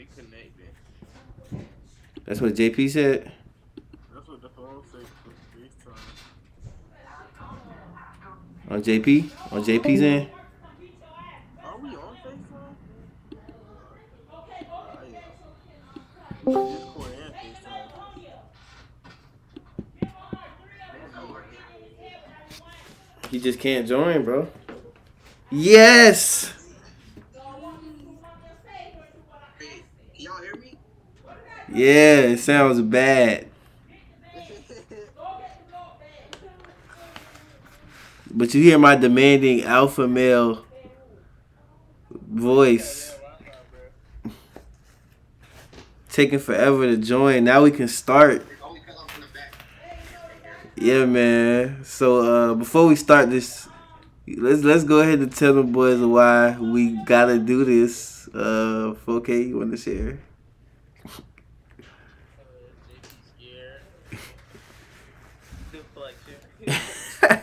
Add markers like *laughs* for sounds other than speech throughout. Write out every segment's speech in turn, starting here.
say connected. That's what JP said. That's what the phone say for FaceTime. On JP? On JP's end? Are we on FaceTime? Yeah. Discord and FaceTime. He just can't join, bro. Yes. Hey, can y'all hear me? Yeah, it sounds bad. But you hear my demanding alpha male voice. Taking forever to join. Now we can start. Yeah, man. So uh, before we start this, let's let's go ahead and tell the boys why we gotta do this. Uh, 4K, you want to share? scared. Deflection. Deflection. I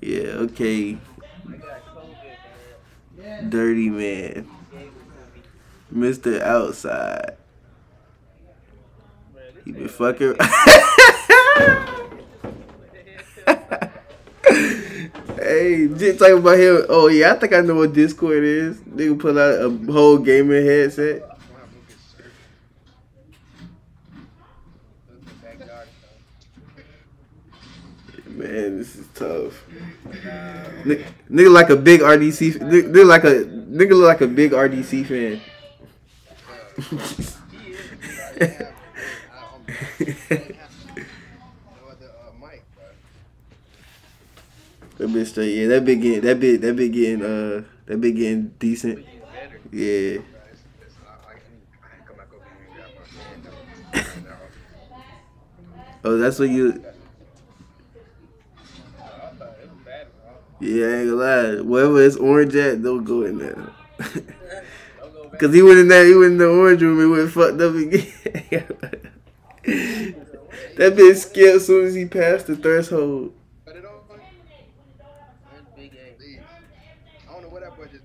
Yeah, okay. Dirty man. Mr. Outside. He been fucking. *laughs* hey, just talking about him. Oh yeah, I think I know what Discord is. Nigga put out a whole gaming headset. Man, this is tough. Nigga, like a big RDC. Nigga, nigga like a nigga look like a big RDC fan. *laughs* That bitch straight, yeah. That bit getting, that bit, that bit getting, uh, that bit getting decent. Yeah. *laughs* Oh, that's what you. Yeah, I ain't gonna lie. Wherever it's orange at, don't go in there. *laughs* Cause he went in there, he went in the orange room and went fucked up again. *laughs* that bitch scared as soon as he passed the threshold. Cut it off. That's big A. Please. I don't know what that boy just.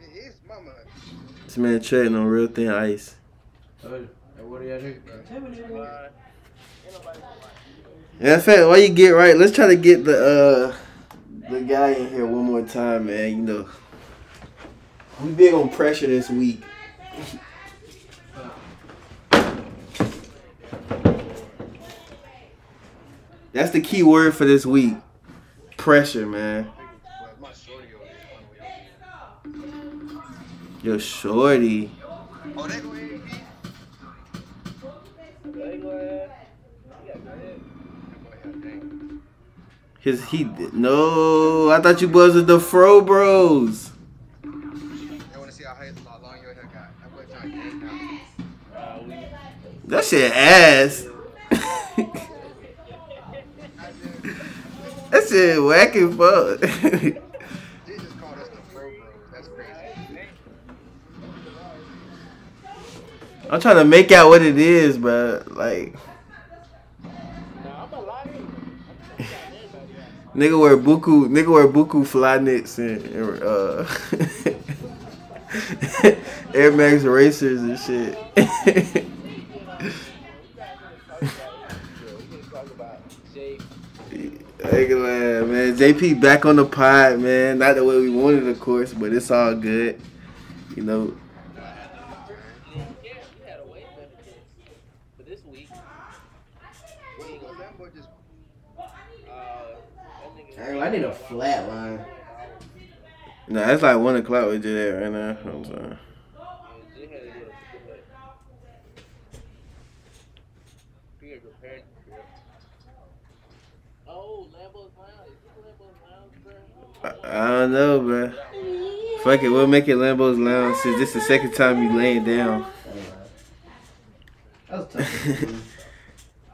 It is mama. This man treading on real thin ice. In fact, while you get right, let's try to get the uh the guy in here one more time, man. You know, we big on pressure this week. That's the key word for this week. Pressure, man. Yo, shorty. Oh, they go ahead. They go ahead. Yeah, go ahead. His he no, I thought you was with the Fro Bros. They want to see how, high, how long your hair got. That boy trying to get it down. We, That shit ass. *laughs* that shit whack as fuck. They just called us the Fro Bros. That's crazy. I'm trying to make out what it is, but like, nigga wear buku, nigga wear buku fly knits and, and uh, *laughs* Air Max racers and shit. *laughs* Ain't gonna man. JP back on the pod, man. Not the way we wanted, of course, but it's all good. You know, For this week, What he goes, that boy just. uh, that nigga. Hey, I need a flat line. nah, it's like one o'clock we did that right now. I'm sorry. They had to do it. He got prepared. Oh, Lambo's Lounge. Is this Lambo's Lounge, bro? I, I don't know, bro. Fuck it, we'll make it Lambo's Lounge since this the second time you laying down. That was tough. *laughs*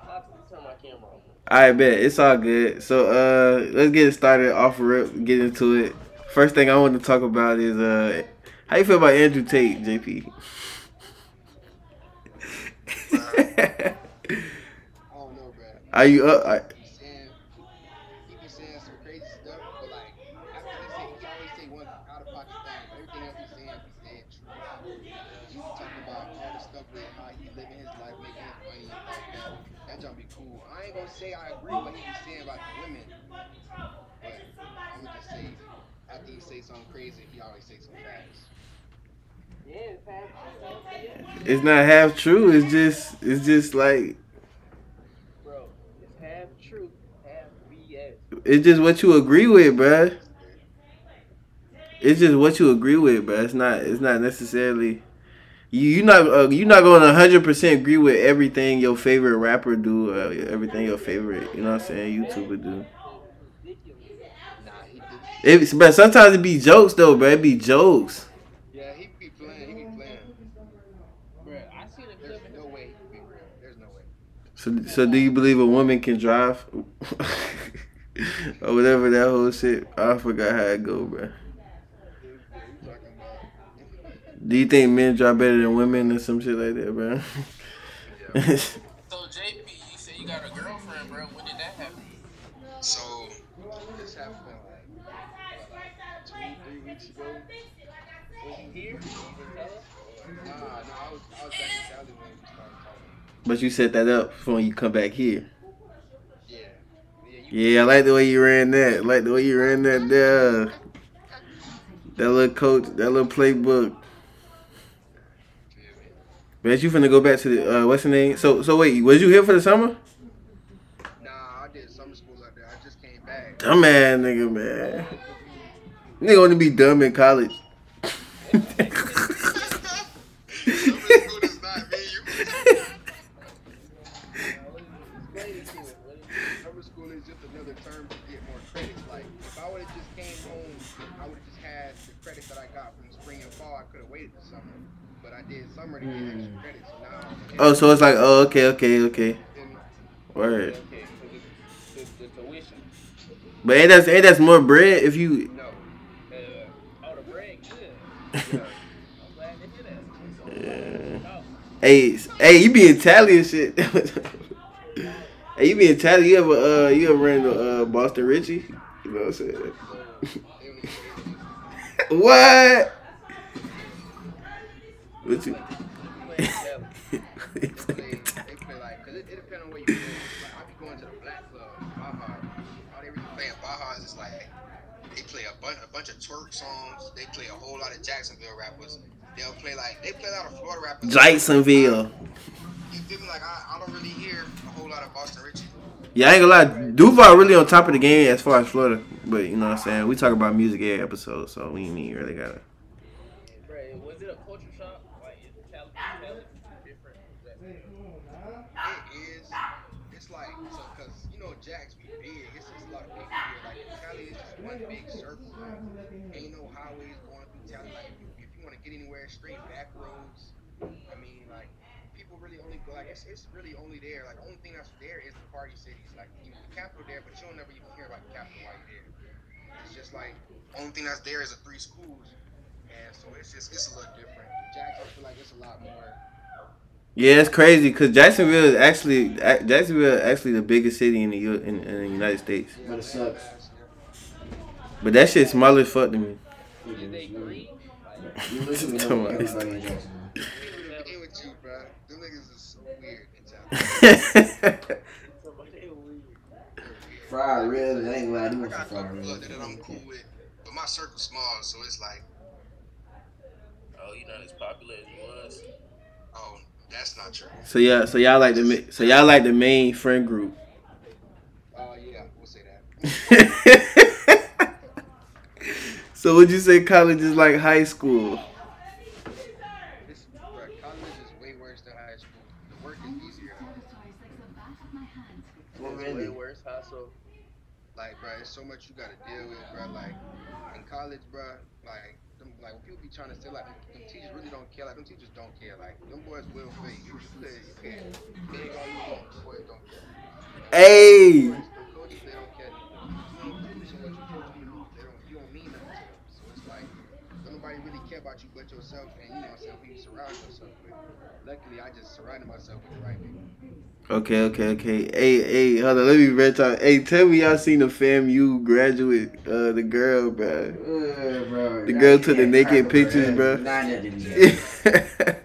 Stop turn my camera on. I bet it's all good. So uh, let's get started off rip. Get into it. First thing I want to talk about is uh, how you feel about Andrew Tate, JP? *laughs* I don't know, bro. Are you up? I, He saying, he be saying some crazy stuff. Yeah, but like after he say, he always say one out of pocket thing. but Everything else he's saying, he's saying true. He talk about all the stuff with how he living his life, making his money and like that. That jump be cool. I ain't gonna say I agree with what he be saying about the women, but I'm gonna just say after he say something crazy, he always say some facts. Yeah, it's half true. It's not half true. It's just it's just like Bro, it's half truth, half BS. it's just what you agree with, bruh. It's just what you agree with, bruh. It's not it's not necessarily you you not uh, you not going hundred percent agree with everything your favorite rapper do, or everything your favorite you know what I'm saying YouTuber do. Ridiculous. Nah, he did. It, but sometimes it be jokes though, bruh. It be jokes. Yeah, he be playing. He be playing. Bro, I seen a There's clip in no way he can be real. There's no way. So so do you believe a woman can drive? *laughs* or whatever that whole shit. I forgot how it go, bruh. What you talking about? Do you think men drive better than women or some shit like that, bro? Yeah. So JP, you said you got a girlfriend, bro. When did that happen? So this happened like, what, like two, three weeks ago. Was he here? Did you tell us? Nah, no, I was I was back but you set that up for when you come back here. Yeah. Yeah, Yeah, I like the way you ran that. I like the way you ran that there. That little coach, that little playbook. Bet you finna go back to the uh, what's the name? So so wait, was you here for the summer? Nah, I did summer school out there. I just came back. Dumb ass nigga, man. Nigga want to be dumb in college. *laughs* summer school does not mean you. Explain it to us. What is it? Summer school is just another term to get more credits. Like, if I would have just came home, I would have just had the credits that I got from spring and fall. I could have waited the summer. But I did summer to get extra credits. So now oh, so it's like, oh, okay, okay, okay. in- Word. Okay, the, the, the tuition. But ain't that ain't that more bread if you? No. Uh, oh, the bread, good. Yeah. *laughs* I'm glad to hear that. Yeah. Hey, hey, you be Italian shit. *laughs* hey, you be Italian. You ever uh, you ever ran to uh, Boston Richey? You know what I'm saying? They don't even say what? What you? you ain't they, they play like, cause it, it depends on where you go. Like I be going to the black club, Baja. All they really playing Baja is like they play a bunch, a bunch of twerk songs. They play a whole lot of Jacksonville rappers. They'll play like they play a lot of Florida rappers. Jacksonville. You feel me? Like I, I don't really hear a whole lot of Boston Richey. Yeah, I ain't gonna lie. Duval really on top of the game as far as Florida. But you know what I'm saying? We talk about music every episode, so we ain't really gotta. Bro, was it a culture shock? Like, is Cali, Cali different? It is. It's like so, cause you know Jacks be big. It's just a lot of people here. Like Cali is just one big circle. Like, ain't no highways going through Cali. Like if you, if you want to get anywhere, straight back roads. I mean, like people really only go. Like it's, it's really only there. Like the only thing that's there is the party cities. Like you, the capital there, but you don't never even hear about the capital while you're there. It's just like only thing that's there is the three schools. And so it's just it's a little different. Jacks, I feel like it's a lot more. Yeah, it's crazy because Jacksonville is actually Jacksonville is actually the biggest city in the U- in, in the United States. But it sucks. But that shit smaller as fuck to me. Is they green? Like, You literally Come know on. everybody in Jacksonville. Get with you, bro. Them niggas is so weird in town. somebody *laughs* weird. Fried ribs, I ain't gonna lie, I do I got a couple that I'm cool with, but my circle's small, so it's like, Oh, you not as popular as you was. oh, that's not true. so yeah, so y'all like the so y'all like the main friend group. Uh, yeah, we'll say that. *laughs* so would you say college is like high school? This, bro, college is way worse than high school. The work is easier. Well, It's really? way worse. How so? Like, bro, it's so much you gotta deal with, bro. Like, in college, bro, like, them, like when people be trying to say like, them, teachers really don't care. Like, them teachers don't care. Like, them boys will fake. You can, you can beg all you want. Them boys don't. Hey, they care. You don't do so much. You don't, they don't, you don't mean nothing to them. So it's like, don't nobody really care about you but yourself and you know what I'm saying who you surround yourself with. Luckily, I just surrounded myself with the right people. Okay, okay, okay. Hey, hey, hold on. Let me read y'all. Hey, tell me y'all seen the FAMU graduate, uh, the girl, bro. Uh, bro, The girl took the naked pictures, bro. Nah, that didn't get it.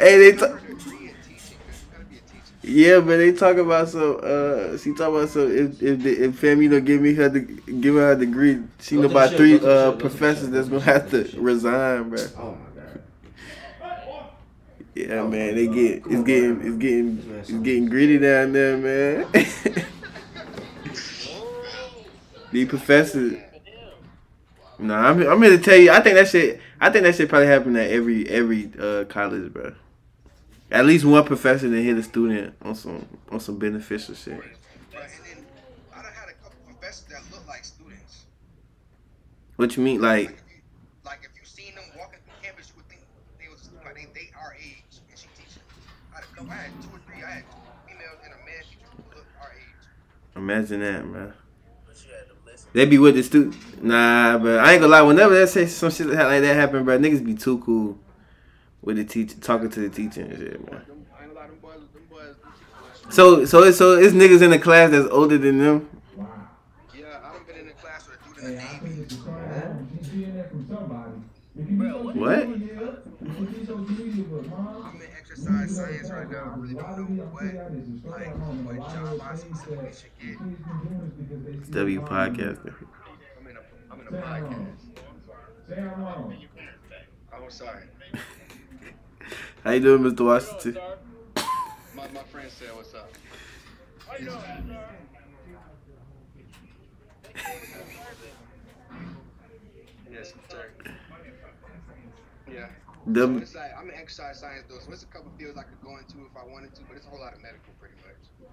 hey, they talk. Degree in teaching, 'cause you gotta be a teacher. Yeah, but they talk about some. Uh, she talk about some. If if the, if FAMU don't give me her de- give her a degree, she know about three the uh ship, go to the professors that's gonna have to resign, bro. Oh my god. Yeah, man, they get it's getting it's getting it's getting gritty down there, man. *laughs* *laughs* the professors. No, I'm I'm here to tell you. I think that shit. I think that shit probably happen at every every uh, college, bro. At least one professor that hit a student on some on some beneficial shit. But and then I Imagine that, man. But you had to listen. They be with the student. Nah, but I ain't gonna lie. Whenever they say some shit like that happen, bro, niggas be too cool with the teacher, talking to the teacher and shit, man. Them, I ain't gonna lie, them boys, them boys, them teachers. So, so, it's- so it's niggas in the class that's older than them. Yeah, I done been in a class with a dude in the Navy. What? I'm in exercise science right now. I really don't know what, like, what job I specifically should get. It's W podcasting. I'm in a, I'm in a podcast. Oh, sorry. *laughs* How you doing, Mr. Washington? My, my friend said, what's up? How you doing, sir? Yes, sir. Yeah. So it's like, I'm in exercise science though, so it's a couple fields I could go into if I wanted to, but it's a whole lot of medical pretty much.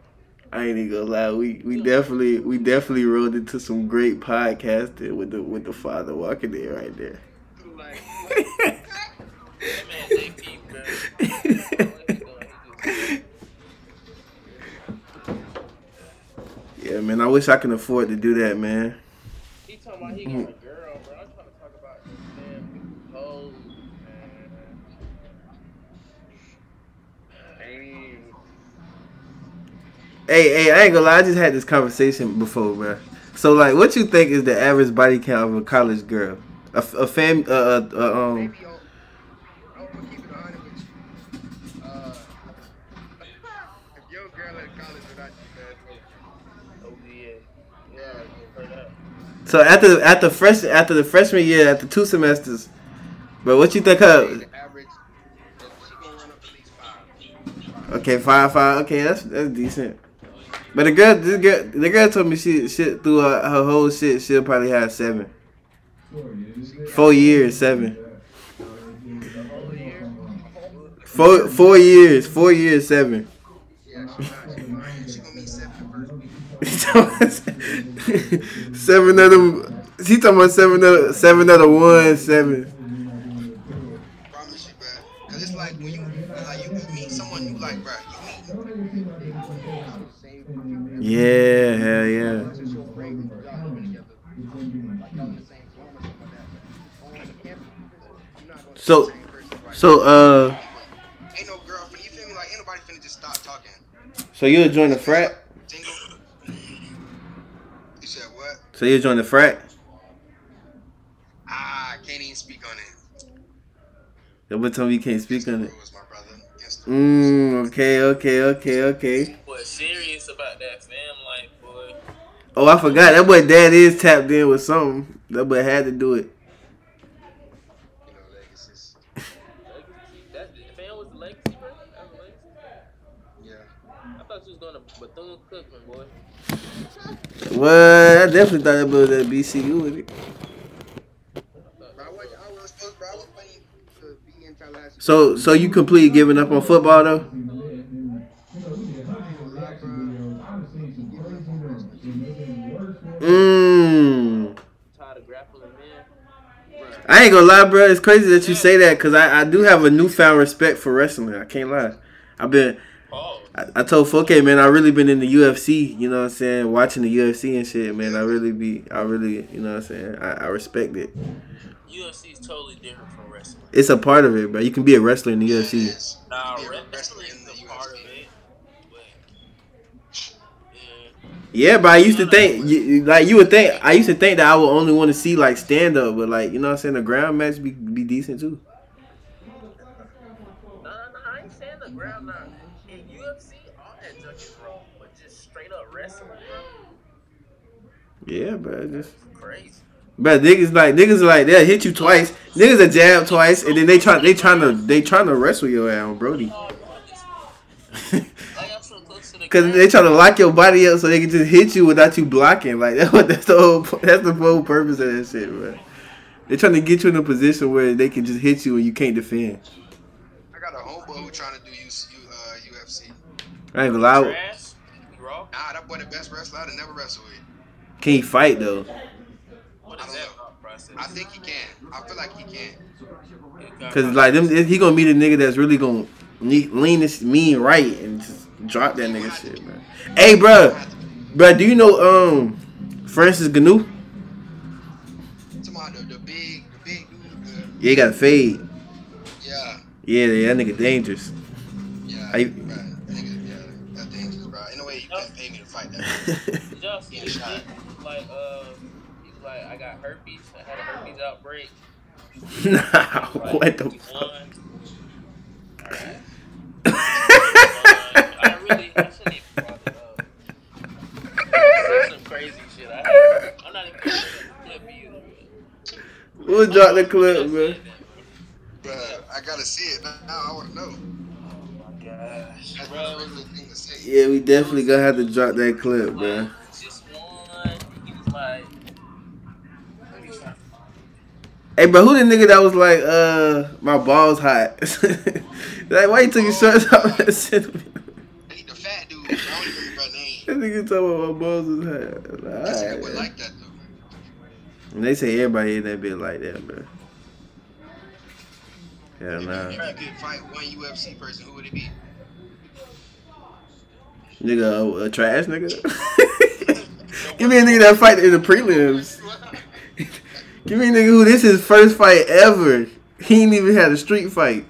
I ain't even gonna lie. We we definitely we definitely rolled into some great podcasting with the with the father walking in right there. Like, That man think deep, bro. What he doing? He just- yeah, man. I wish I can afford to do that, man. He talking about he got mm. Hey, hey, I ain't gonna lie. I just had this conversation before, bro. So, like, what you think is the average body count of a college girl? A, a fam, uh, uh, uh, um, maybe I'll, I'm keep it 100 with you. Uh, girl at college without you, man, Oh yeah, yeah, you heard that. so after after fresh after the freshman year, after two semesters, but what you think the her? average, she gonna run up at least five. Okay, five five. Okay, that's that's decent. But the girl, this girl, the girl told me she shit through her, her whole shit. She'll probably have seven, four years, seven, four four years, four years, seven. She she. She seven of them. He talking about seven of seven of the one seven. You're not gonna So-? So uh, ain't no. You feel me? Like ain't nobody finna just stop talking. so you'll join the frat? You said what? So you'll join the frat? I can't even speak on it. Nobody told me you can't speak on it. Rules, my brother. Against the rules. Mm, okay, okay, okay, okay. Boy, serious about that. Oh, I forgot. That boy dad is tapped in with something. That boy had to do it. Yeah. I definitely thought that boy was at BCU with it. So, so you completely giving up on football though? Mmm. Tired of grappling, man. I ain't gonna lie, bro. It's crazy that you say that because I, I do have a newfound respect for wrestling. I can't lie. I've been. Oh, I, I told Foke, man, I really been in the UFC. You know what I'm saying? Watching the UFC and shit, man. I really be. I really, you know what I'm saying? I, I respect it. UFC is totally different from wrestling. It's a part of it, bro. You can be a wrestler in the UFC. Nah, You be a wrestling wrestler is in the a part of UFC. it. But, yeah. Yeah, but I used to think, you- like you would think, I used to think that I would only want to see like stand up, but like you know what I'm saying, the ground match be be decent too. Nah, nah, I ain't saying the ground now. In UFC, all that junk is wrong. But just straight up wrestling, bro, Yeah, bro. Just crazy. but niggas like niggas like they'll hit you twice. Niggas a jab twice, and then they try they trying to they trying to wrestle your ass Brody. Oh, bro, this- like, I'm so close to the Cause ground. they trying to lock your body up so they can just hit you without you blocking. Like *laughs* that's what that's the whole that's the whole purpose of that shit, bro. They're trying to get you in a position where they can just hit you and you can't defend. I got a homeboy who trying to do U, U, uh, UFC. I ain't gonna lie. Trash, you raw. Nah, that boy the best wrestler I done never wrestled with. Can he fight though? What I don't that know. process? I think he can. I feel like he can. Cause like them, he gonna be the nigga that's really gonna ne- lean this mean right and just drop that nigga shit, man. Hey, bro, bro, do you know um Francis Ngannou? Tomorrow, the, the big, the big dude. Yeah, he got a fade. Yeah, Yeah, yeah, that nigga dangerous. yeah. I- bruh, nigga, yeah, that's dangerous, bro. In a way, you couldn't pay me to fight that. Did y'all see the shit? Like, uh, he was like, I got herpes. I had a herpes outbreak. *laughs* nah, what the fuck? won. *laughs* We'll drop the clip, bro. Bruh, I gotta see it now. I wanna know. Oh my gosh, That's bro. the regular thing to say. Yeah, we definitely gonna have to drop that clip, bro. Like, just one. He was like, let me try. Hey, bro, who the nigga that was like, uh, my balls hot? *laughs* like, why you took your shorts off I don't even remember his That nigga talking about my balls was hot. Like, This nigga alright, would man. like that though. And they say everybody in that bit like that, bro. Hell nah. If you could fight one UFC person, who would it be? Nigga, a, a trash nigga. *laughs* *laughs* Give me a nigga that fight in the prelims. *laughs* Give me a nigga who this is first fight ever. He ain't even had a street fight.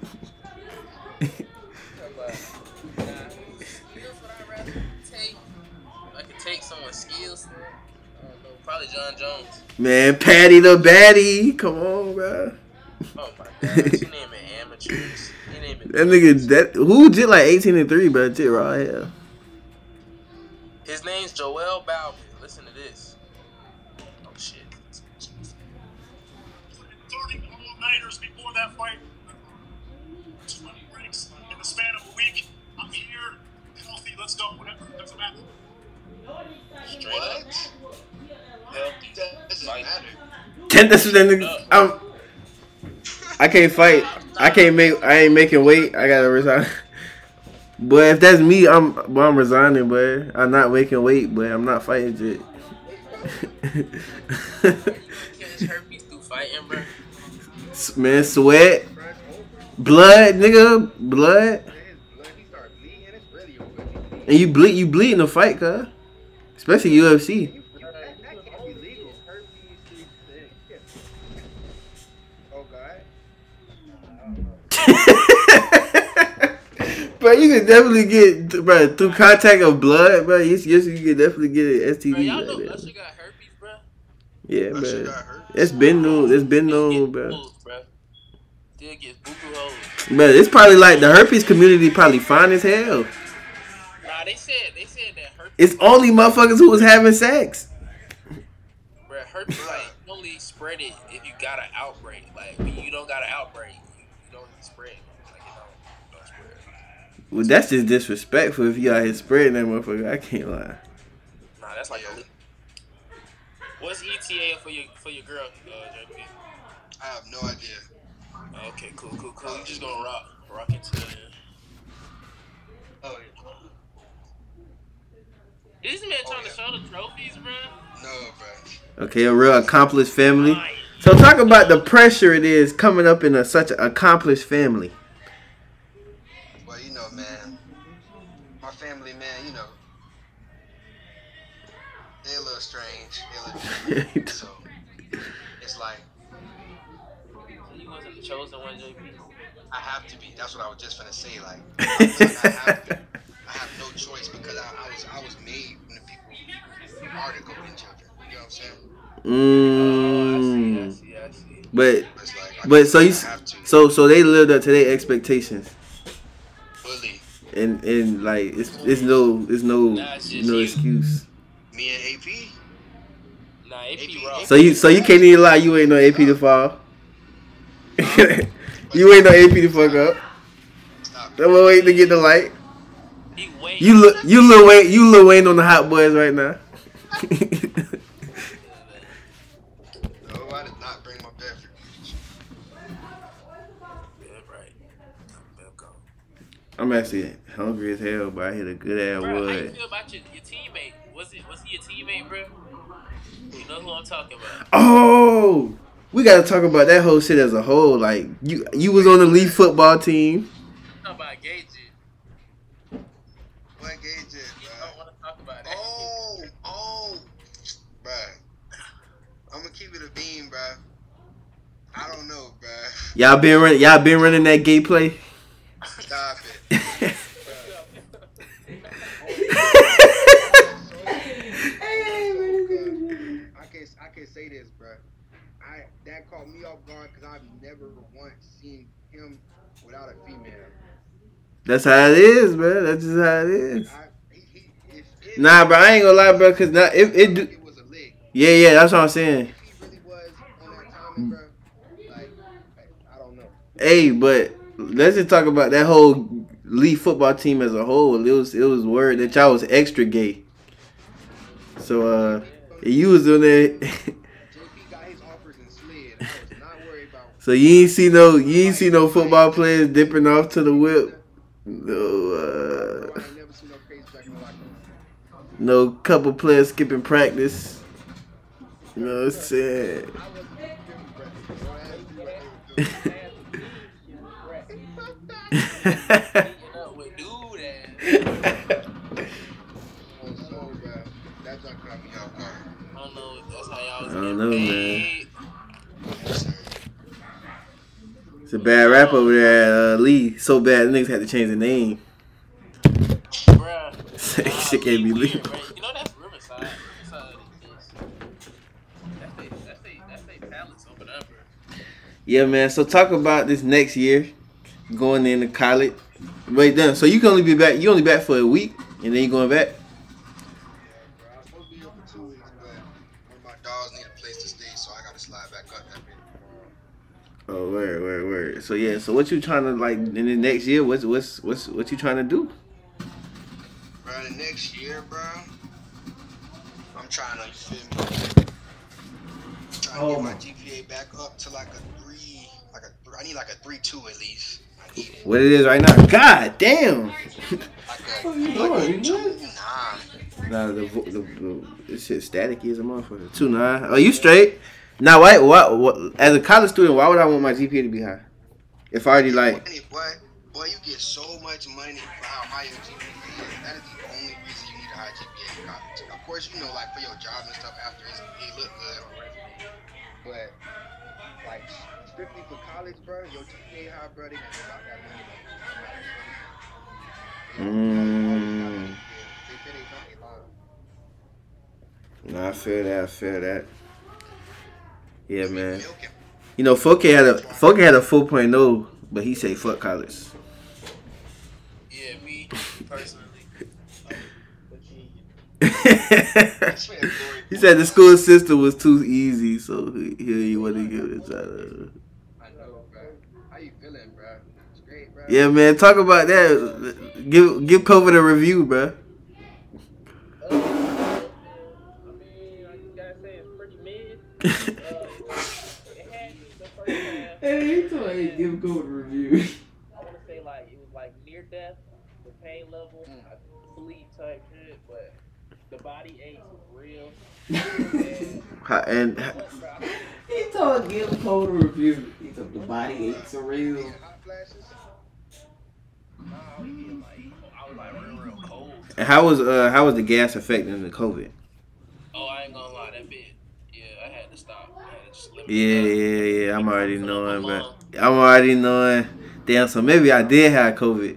Man, Paddy the Baddy. Come on, bro. Oh my god. you name it amateurs. You name it. That nigga, that who did like 18 and 3, bro? Did raw hell. His name's Joel Bowman. Listen to this. Oh shit. 30 all-nighters before that fight. 20 drinks in the span of a week. I'm here, healthy, let's go. Whatever, doesn't matter. Straight. What? Healthy. That doesn't Like, matter. Ten, that's what that nigga. I'm, I can't fight. I can't make. I ain't making weight. I gotta resign. *laughs* But if that's me, I'm. But I'm resigning. But I'm not making weight. But I'm not fighting shit. You catch herpes through fighting, bro. Man, sweat, blood, nigga, blood, He start bleeding, it's really over. and you bleed. You bleed in a fight, cuz. Especially UFC. That, that can't be legal. Oh God. *laughs* bro, you can definitely get, bro, through contact of blood, bro. Yes, yes, you can definitely get an STD. Bro, y'all know like that. Usher got herpes, bro. Yeah, bro. It's been known. It's been Still known, bro. hoes, bro. Still get buku hoes. It's probably like the herpes community probably fine as hell. Nah, they said they said that herpes. It's only motherfuckers who was having sex. Bro, herpes like only spread it if you got an outbreak. Well, that's just disrespectful if you out here spreading that motherfucker. I can't lie. Nah, that's like a. What's ETA for your for your girl, uh, JP? I have no idea. Okay, cool, cool, cool. You just gonna rock, rock into the. Oh yeah. This man trying to show the trophies, bro. no, bro. Okay, a real accomplished family. So talk about the pressure it is coming up in a such an accomplished family. They a little strange. They a little different. so it's like chosen one, JP? I have to be. That's what I was just gonna say. Like, *laughs* I, like I, have, to. I have no choice because I, I was I was made from the people who are the golden children. You know what I'm saying? Oh, I Mm. see, I see, I see. But It's like, but so you I have to so so they lived up to their expectations. bully And and like it's it's no it's no Nah, it's no you. excuse. me and AP. Nah, AP AP raw. So you so you can't even lie. You ain't no AP to fall. *laughs* you ain't no AP to fuck up. Stop. That was waiting to get the light. You look you Lil Wayne you Lil Wayne on the Hot Boys right now. *laughs* I did not bring my Bedford. Yeah, right. I'm actually hungry as hell, but I hit a good ass Bro, how you wood. feel about your, your teammate? Was it was he your teammate, bro? You know who I'm talking about? Oh, we gotta talk about that whole shit as a whole. Like you you was on the league football team. Talk about Gage. What gauge is, You bro? don't want to talk about that. Oh, oh, bruh. I'm gonna keep it a beam, bruh. I don't know, bruh. Y'all been running y'all been running that gay play. Stop it. I can I can say this, bruh. I that caught me off guard because I've never once seen him without a female. That's how it is, man. That's just how it is. I, he, he, if, if, Nah, bro, I ain't gonna lie, bro, cause not if it do. it was a lick. Yeah, yeah, that's what I'm saying. Really was on that timing, bruh, like I don't know. Hey, but let's just talk about that whole league football team as a whole. It was it was word that y'all was extra gay. So uh, you was on there. *laughs* so you ain't see no you ain't see no football players dipping off to the whip. No, uh, I ain't never seen no crazy back in the locker room. no couple players skipping practice. You know what I'm saying? *laughs* *laughs* I wasn't even Keeping It's a bad rap over there at uh, Lee. So bad, the niggas had to change the name. Bruh. *laughs* Shit can't be Weird, legal. bruh. You know that's Riverside. Riverside that's they that's they that's they palace over there, bro. Yeah, man. So talk about this next year, going into college. Wait, done. So you can only be back. You only back for a week, and then you going back. Oh, word, word, word. So yeah. So what you trying to like in the next year? What's what's what's what you trying to do? Bro, the next year, bro, I'm trying to, you feel me? Trying to Oh get my GPA back up to like a three, like a, th- I need like a three two at least. I need it. What it is right now? God damn. Like a, *laughs* like a two nine. Nah, the, vo- the, the this shit static is a motherfucker. Two nine. Are you straight? Now, why, why, what, as a college student, why would I want my GPA to be high? If I already like, Money, boy, boy, you get so much money for how high your GPA is. That is the only reason you need a high GPA in college. Of course, you know, like for your job and stuff after it's, it look good. But like strictly for college, bro, your GPA high, bro, they gonna about that money. Mm. They say don't get lying. nah, I feel that. I feel that. Yeah, man. You know, Foke had a Foke had a 4.0, but he say fuck college. Yeah, me personally. *laughs* he said the school system was too easy, so he, he wouldn't give it a try. I know, bro. How you feeling, bro? It's great, bro. Yeah, man. Talk about that. Give give COVID a review, bro. Uh, I mean, I just gotta say it's pretty mid. *laughs* Uh, it had me the first half. Hey, you give COVID a review. *laughs* I want to say like it was like near death, the pain level, I sleep type shit, but the body aches real. *laughs* and, And but, bro, I think He told give code review. He told the body aches are real. Yeah, hot flashes. nah, I was getting, like I was like real, real cold. how was uh how was the gas affecting the COVID? Oh, I ain't gonna lie, that bit. Yeah, I had to stop. Had to Yeah, yeah, yeah. I'm already knowing, my but. I'm already knowing. Damn, so maybe I did have COVID,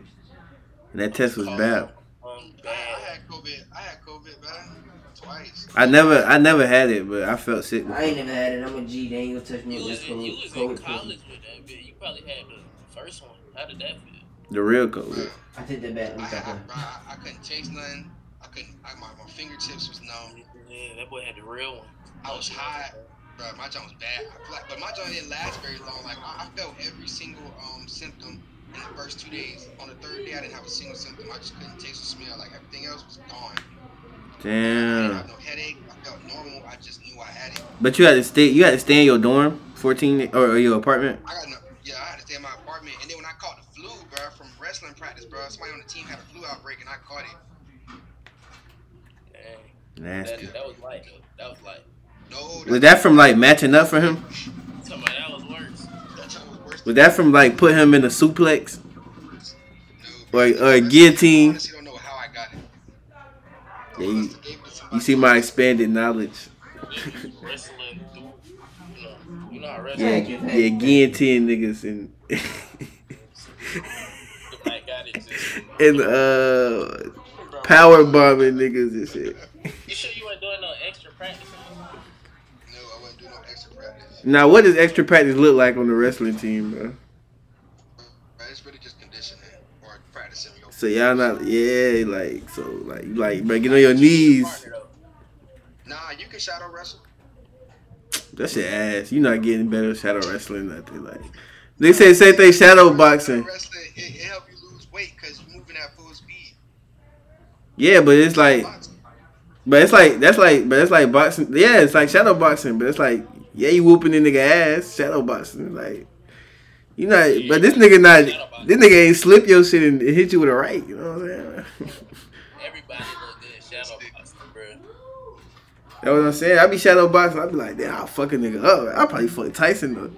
and that test was bad. Um, I, I had COVID. I had COVID, man. Twice. I never, I never had it, but I felt sick. I ain't never had it. I'm a G. They ain't gonna touch me You with was, this in, you COVID. was in COVID college with that bit. You probably had the first one. How did that feel? The real COVID. I take that back. I, I, I. I, I couldn't taste nothing. I couldn't. I, my, my fingertips was numb. Yeah, that boy had the real one. I was high. Bro, my joint was bad. I feel like, but my joint didn't last very long. Like I, I felt every single um symptom in the first two days. On the third day, I didn't have a single symptom. I just couldn't taste or smell. Like everything else was gone. I didn't Damn. have no headache. I felt normal. I just knew I had it. But you had to stay. You had to stay in your dorm, fourteen, or, or your apartment. I got no. Yeah, I had to stay in my apartment. And then when I caught the flu, bro, from wrestling practice, bro, somebody on the team had a flu outbreak, and I caught it. Dang. Nasty. That, that was light. though. That was light. No, Was that from like matching up for him? Somebody that was worse. that was worse. Was that from like put him in a suplex? No, Or- bro. or a I guillotine? honestly don't know how I got it. Yeah, you, must have gave it to somebody you see my expanded knowledge. wrestling through, you know, you know how wrestling. Yeah, Yeah. guillotine niggas and Like got it just. and uh power bombing niggas and shit. You sure you weren't doing no extra Now, what does extra practice look like on the wrestling team, bro? It's really just conditioning or practicing. So y'all not, yeah, like so, like like, bro, get on your knees. Nah, you can shadow wrestle. That's your ass. You're not getting better shadow wrestling, nothing like. They say same thing, shadow boxing. Wrestling, it, it help you lose weight because you're moving at full speed. Yeah, but it's like, but it's like that's like, but it's like boxing. Yeah, it's like shadow boxing, but it's like, yeah, you whooping the nigga ass, shadow boxing, like. You not, but this nigga not, this nigga ain't slip your shit and hit you with a right. You know what I'm saying? *laughs* Everybody look good shadow boxing, bro. That's what I'm saying. I be shadow boxing. I be like, damn, I'll fuck a nigga up. I'll probably fuck Tyson though.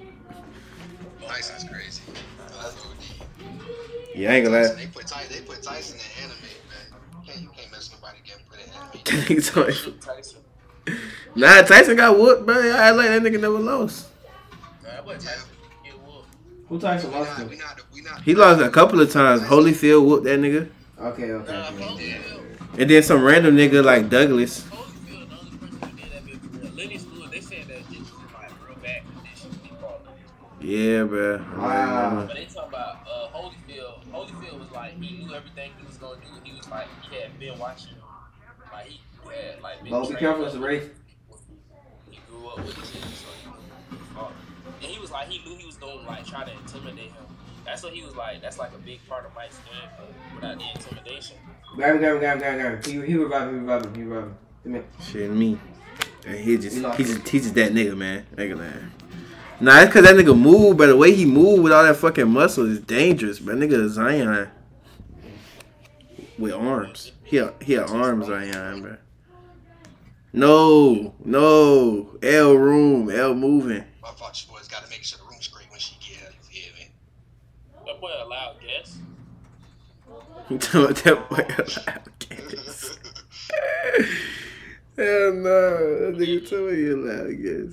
Tyson's crazy. That's OD. Yeah, I ain't gonna Tyson, lie. they put Tyson, they put Tyson in anime, man. You can't, you can't mess nobody getting put in anime. *laughs* Nigga told me- Shoot Tyson. Nah, Tyson got whooped, bro. I like that nigga never lost. Nah, that boy Tyson get whooped. Who Tyson We lost not, to? we not, we not. He lost a couple of times. Holyfield whooped that nigga, Okay, okay. Nah, okay. Holyfield. and then some random nigga like Douglas. Holyfield, the only person who did that bit for real. Lenny Stewart, they said that bitch was in like real bad condition. He fought. Yeah, bro. Wow. But they talking about uh, Holyfield. Holyfield was like he knew everything he was gonna do. He was like he had been watching, like he had like been. Bo, be trained careful, up it's a race. He grew up with it, so he knew. And he was like he knew he was gonna like try to intimidate him. That's what he was like. That's like a big part of Mike's game, but without the intimidation. Grab him, grab him, grab him, grab him, grab him. He, he revived him, he revived him, he revived him. Come here. Shit, me. And he just, he just, he just that nigga, man. Nigga, man. Nah, it's cause that nigga move, but the way he move with all that fucking muscle is dangerous, bro. Nigga Zion with arms. He a, he a arms Zion, bro. No, no, L room, L moving. My fault, your boys got to make sure the room's great when she get here. You feel me? That boy a loud guess. You talking about that boy allowed gas? Hell no, that nigga told me he allowed gas.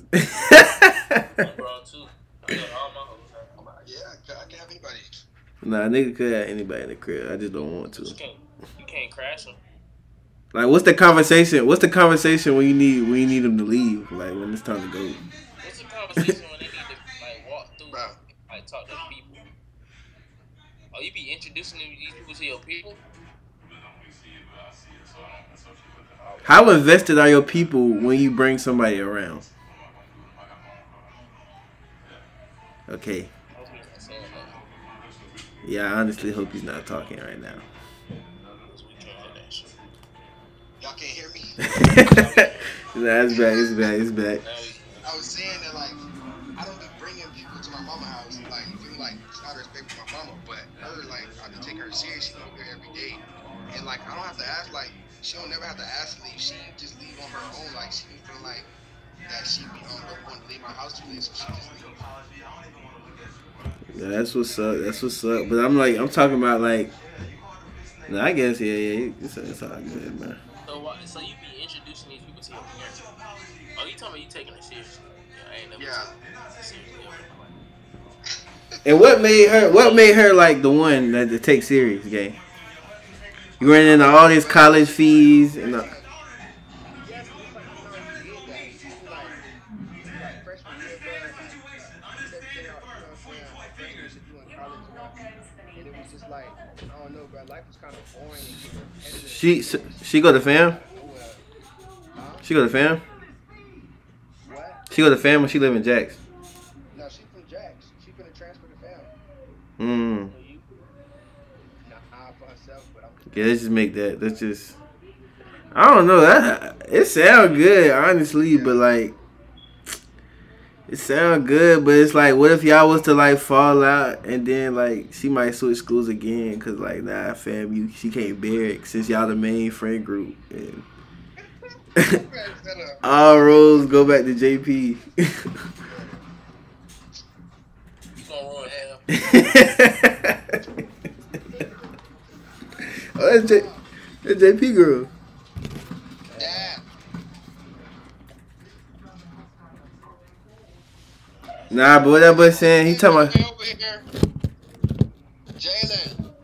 I'm grown too. I got all my hoes. I'm like, yeah, I can, I have anybody. nah, nigga could have anybody in the crib. I just don't want to. You can't, you can't crash them. Like, what's the conversation? What's the conversation when you need when you need them to leave? Like when it's time to go. What's the conversation when they need to like walk through, Bro. like talk to the people? Oh, you be introducing these people to your people? How invested are your people when you bring somebody around? Okay. I hope he's not saying that. Yeah, I honestly hope he's not talking right now. *laughs* nah, it's back. It's back. It's back. I was saying that like I don't be bringing people to my mama house like you like out of respect for my mama, but her like I just take her serious. She go here every day, and like I don't have to ask like she don't never have to ask to leave. She just leave on her own. Like she be feeling like that she be um want to leave my house too late, so she just leave. Yeah, that's what's up. That's what's up. But I'm like, I'm talking about like. Nah, I guess yeah, yeah. It's, it's all good, man. So, what, so you be introducing these people to your parents? Oh, you talking about you taking it seriously? Yeah, I ain't never Yeah. seriously. And what made her? What made her like the one that to take serious game? You ran into all these college fees and. Uh, Yes, it's like, you know, he did that. He was like, like freshman year, bro. Like, he said everything out, you know what I'm saying? Like, freshman should do in college, you know? And it was just like, I don't know, bro. Life was kind of boring and repetitive. she go to fam. She go to fam. What? She go to fam when she live in Jax. No, she from Jax. She finna transfer to fam. Mm. Nah, for herself, but I'm Yeah, let's just make that. Let's just. I don't know that it sound good honestly, but like it sound good, but it's like, what if y'all was to like fall out and then like she might switch schools again? Cause like nah, fam, you she can't bear it since y'all the main friend group and *laughs* all roads go back to JP. *laughs* You gonna ruin him. oh, that's, J- that's JP girl. Dad. Nah, but what that boy saying? He talking about. Way over. Jalen.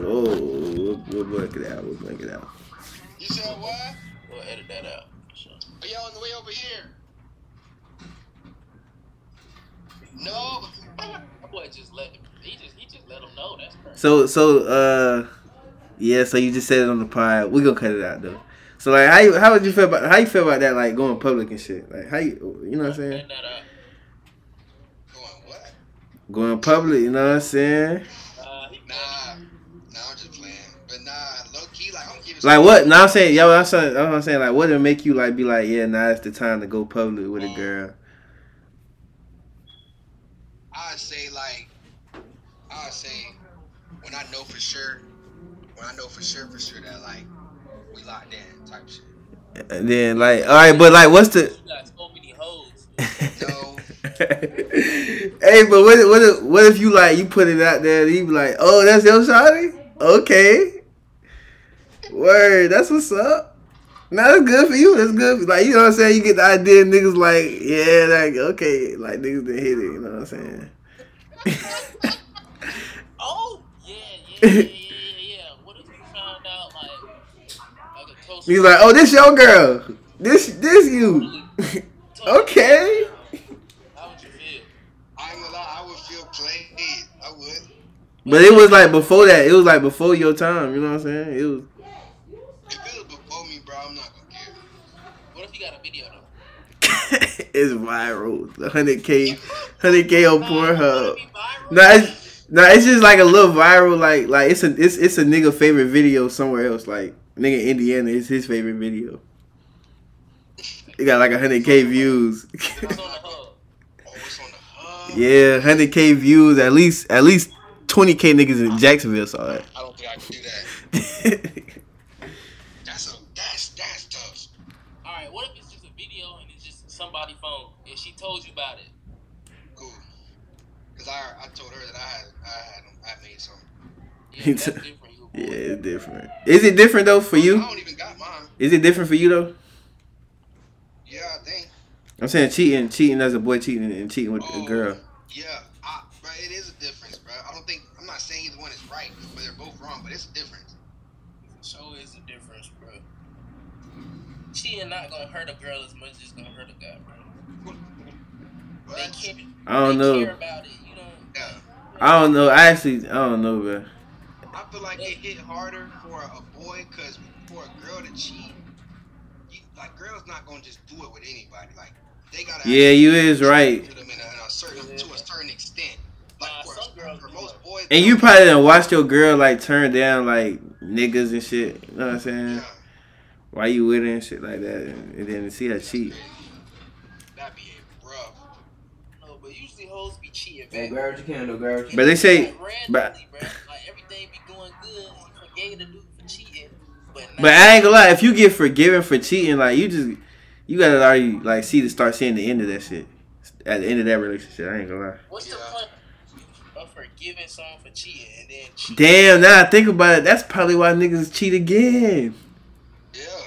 Oh, we'll, we'll work it out. We'll work it out. You said what? We'll edit that out. Sure. Are y'all on the way over here? No. *laughs* My boy just let he just he just let him know. That's crazy. So so uh yeah, so you just said it on the pod. We gonna cut it out though. So like how you how would you feel about how you feel about that like going public and shit? Like how you you know what I'm saying? Edit that out. Going what? Going public, you know what I'm saying? Uh, Nah. Nah, I'm just playing. But nah, low key, like, I'm giving Like what? Now I'm saying, yo, I'm saying, I'm saying, like, what would make you like be like, yeah, now it's the time to go public with a girl? I'd say, like, I'd say, when I know for sure, when I know for sure, for sure that, like, we locked in type shit. And then like, all right, but like, what's the? you got so many hoes. No. *laughs* *laughs* hey, but what if, what if what if you like you put it out there and you be like, oh, that's your shawty? Okay, word, that's what's up. Now that's good for you. That's good. For, like you know what I'm saying. You get the idea. Niggas like, yeah, like okay, like niggas done hit it. You know what I'm saying. *laughs* Oh yeah, yeah, yeah, yeah. What if you found out like like a toast? He's like, oh, this your girl. This this you. *laughs* okay. How would you feel? I ain't gonna lie, I would feel played. I would. But it was like before that. It was like before your time. You know what I'm saying? It was. If it was before me, bro, I'm not gonna care. What if you got a video though? *laughs* it's viral. The hundred k, hundred k on Would Pornhub. it be viral? Nah, it's, nah, it's just like a little viral. Like, like it's a, it's, it's a nigga favorite video somewhere else. Like, nigga Indiana is his favorite video. It got like hundred k views. It's on the hub. Oh, it's on the hub. yeah, hundred k views. At least, at least twenty k niggas in Jacksonville saw it. I uh. don't think I can do that. *laughs* That's a that's that's tough. All right. What if it's just a video and it's just somebody's phone and she told you about it? Cool. Cause I I told her that I had I had I made some. Yeah, that's *laughs* different. Yeah, it's different. Is it different though for you? I don't even got mine. Is it different for you though? Yeah, I think. I'm saying cheating, cheating as a boy cheating and cheating with a Oh, girl. Yeah, I, bro, it is a difference, bro. I don't think I'm not saying either one is right, but they're both wrong. But it's a difference. So is the difference, bro. Cheating not gonna hurt a girl as much as it's gonna hurt a guy, bro. They care. I don't they know. Care about it. You don't. yeah, I don't know. I actually, I don't know, bro. I feel like it hit harder for a boy, cause for a girl to cheat, you, like girls not gonna just do it with anybody. Like they gotta. Yeah, you is right. To them in a, in a certain to a certain extent. Like Nah, for, girls for most boys. And you probably done watched your girl like turn down like niggas and shit. You know what I'm saying? Yeah, Why you with her and shit like that, and, and then to see her cheat. that'd be rough. No, but usually hoes be cheating, man. grab what you can, though, grab what But they say, like, but. Like everything be going good. You forgave the dude for cheating, but but I ain't gonna lie. If you get forgiven for cheating, like you just you gotta already like see to start seeing the end of that shit. At the end of that relationship, I ain't gonna lie. what's the Yeah. point of forgiving someone for cheating and then cheating? Damn, now I think about it, that's probably why niggas cheat again. Yeah. They be doing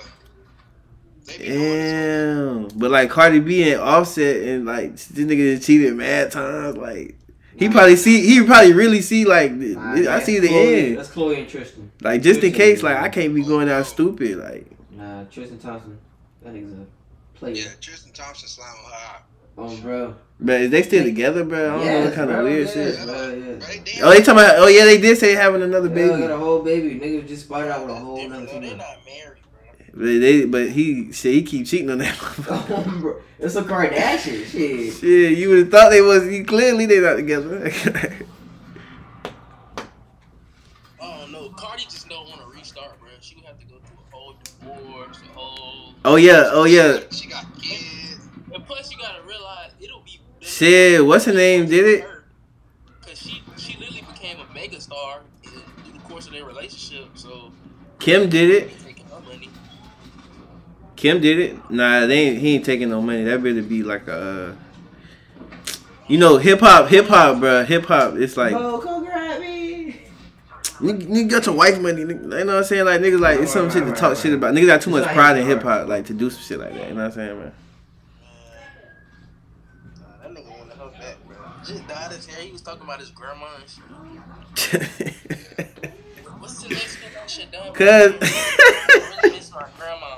this. Damn. But like Cardi B and Offset and like this nigga just cheated mad times. Like He probably see. He probably really see like. Nah, I see the Khloe- end. That's Khloe and Tristan. Like just in case, like I can't be going out stupid. Like Nah, Tristan Thompson. That nigga's a player. Yeah, Tristan Thompson slamming her out. Oh, bro. But is they still together, bro? I don't know what Yes, kind of weird yes, shit. bro, yeah. Bro, they damn- Oh, they talking about? Oh yeah, they did say having another Yeah, got a whole baby. Nigga just spotted out with a whole Different, nother. They female. not married, bro. They, but he said he keep cheating on that. *laughs* motherfucker. Oh. *laughs* It's a Kardashian. Shit. Shit, you would have thought they was. You clearly they not together. *laughs* I don't. Cardi just don't want to restart, bro. She would have to go through a whole divorce, a whole. oh yeah, oh yeah. She got kids. And plus, you gotta realize it'll be. Shit, what's her name? Did it? Cause she she literally became a mega star in, in the course of their relationship. So Kim did it. they taking her money. Kim did it. Nah, they ain't, he ain't taking no money. That better be like a. Uh, you know, hip hop, hip hop, bro. Hip hop. It's like Oh, come grab me. nigga, nigga got your wife money. Nigga, you know what I'm saying? Like niggas, like it's some shit to talk shit about. Niggas got too much pride in hip hop, like to do some shit like that. You know what I'm saying, man? Nah, that nigga wanted her back, bro. Just dyed his hair. He was talking about his grandma and shit. *laughs* What's the next thing I should done? Cause. I really miss my grandma.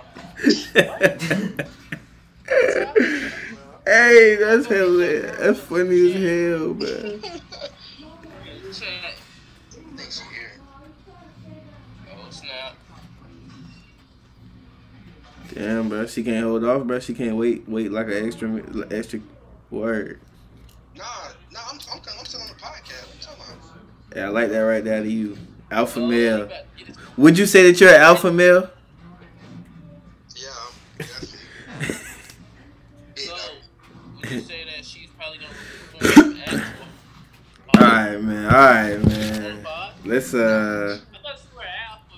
Hey, that's hilarious. That's funny as hell, snap. Damn, bro. She can't hold off, bro. She can't wait, wait like an extra, extra word. Nah, nah, I'm, I'm, I'm still on the podcast. You talking? Yeah, I like that right there to you. Alpha male. Would you say that you're an alpha male? You *coughs* say that she's probably gonna perform *coughs* All right, man. All right, man. Five? Let's uh. I thought you were alpha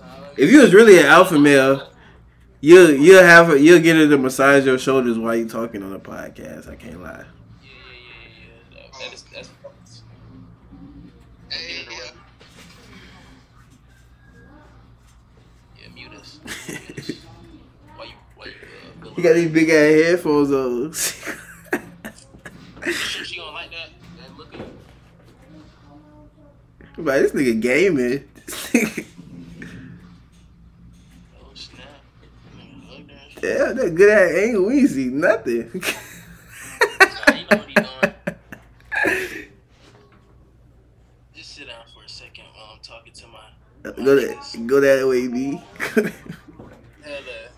male. If you was really an alpha male, you'll you'll have her, you'll get her to massage your shoulders while you're talking on a podcast. I can't lie. Yeah, yeah, yeah, yeah. That, that is, that's Hey, yeah. yeah, mute us. *laughs* Mute us. Why you, why you, You got these big ass headphones on. she, *laughs* gonna like that? That look at But this nigga gaming. Oh snap. Nigga, hug *laughs* that shit. yeah, that good ass angle. We ain't see nothing. Nah, you know what he doing. Just sit down for a second while I'm talking to my. go that go that way, B. *laughs* Hell, uh,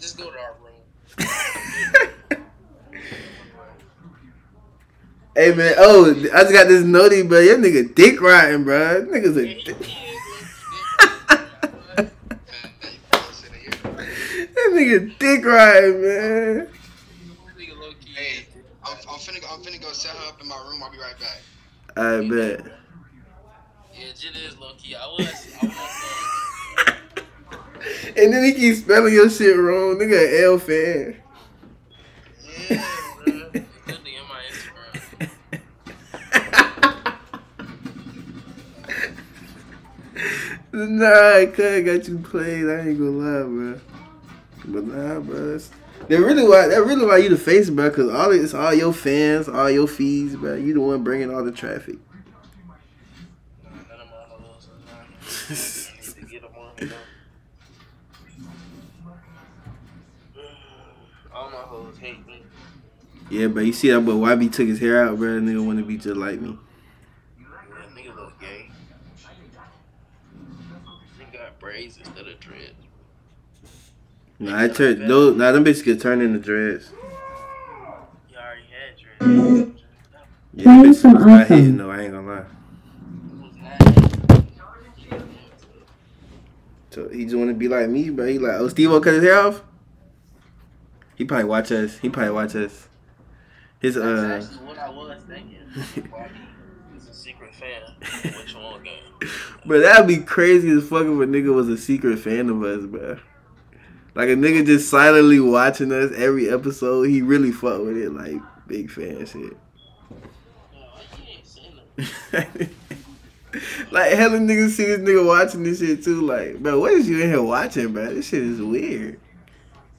just go to our room. Hey man, oh, I just got this noti, bro. Your nigga dick riding, bro. Niggas a dick. is. Hey, hey, fellas in here. that nigga dick riding, man. Nigga low key. Hey, I'm, I'm finna. I'm finna go set her up in my room. I'll be right back. I bet. Yeah, Jit is low key. I was. I was. *laughs* And then he keeps spelling your shit wrong. Nigga, L fan. yeah, Nah, I got you played. I ain't gonna lie, bro. But nah, bro. That's, that really why that really why you the face, bro. Cause all it's all your fans, all your feeds, bro. You the one bringing all the traffic. *laughs* Yeah, but you see that but YB took his hair out, bro. Nigga want to be just like me. Yeah, nigga look gay. Nigga got braids instead of dreads. Nah, I turn those. Nah, them bitches could turn into dreads. You already had dreads. Yeah, them bitches was not hitting though. I ain't gonna lie. So he just want to be like me, bro. He like, oh, Steve cut his hair off. He probably watch us. He probably watch us. His That's uh. *laughs* fan. Which one game? *laughs* But that'd be crazy as fuck if a nigga was a secret fan of us, bro. Like a nigga just silently watching us every episode. He really fuck with it, like big fan shit. No, you ain't seen them. like hella niggas see this nigga watching this shit too. Like, bro, what is you in here watching, bro? This shit is weird.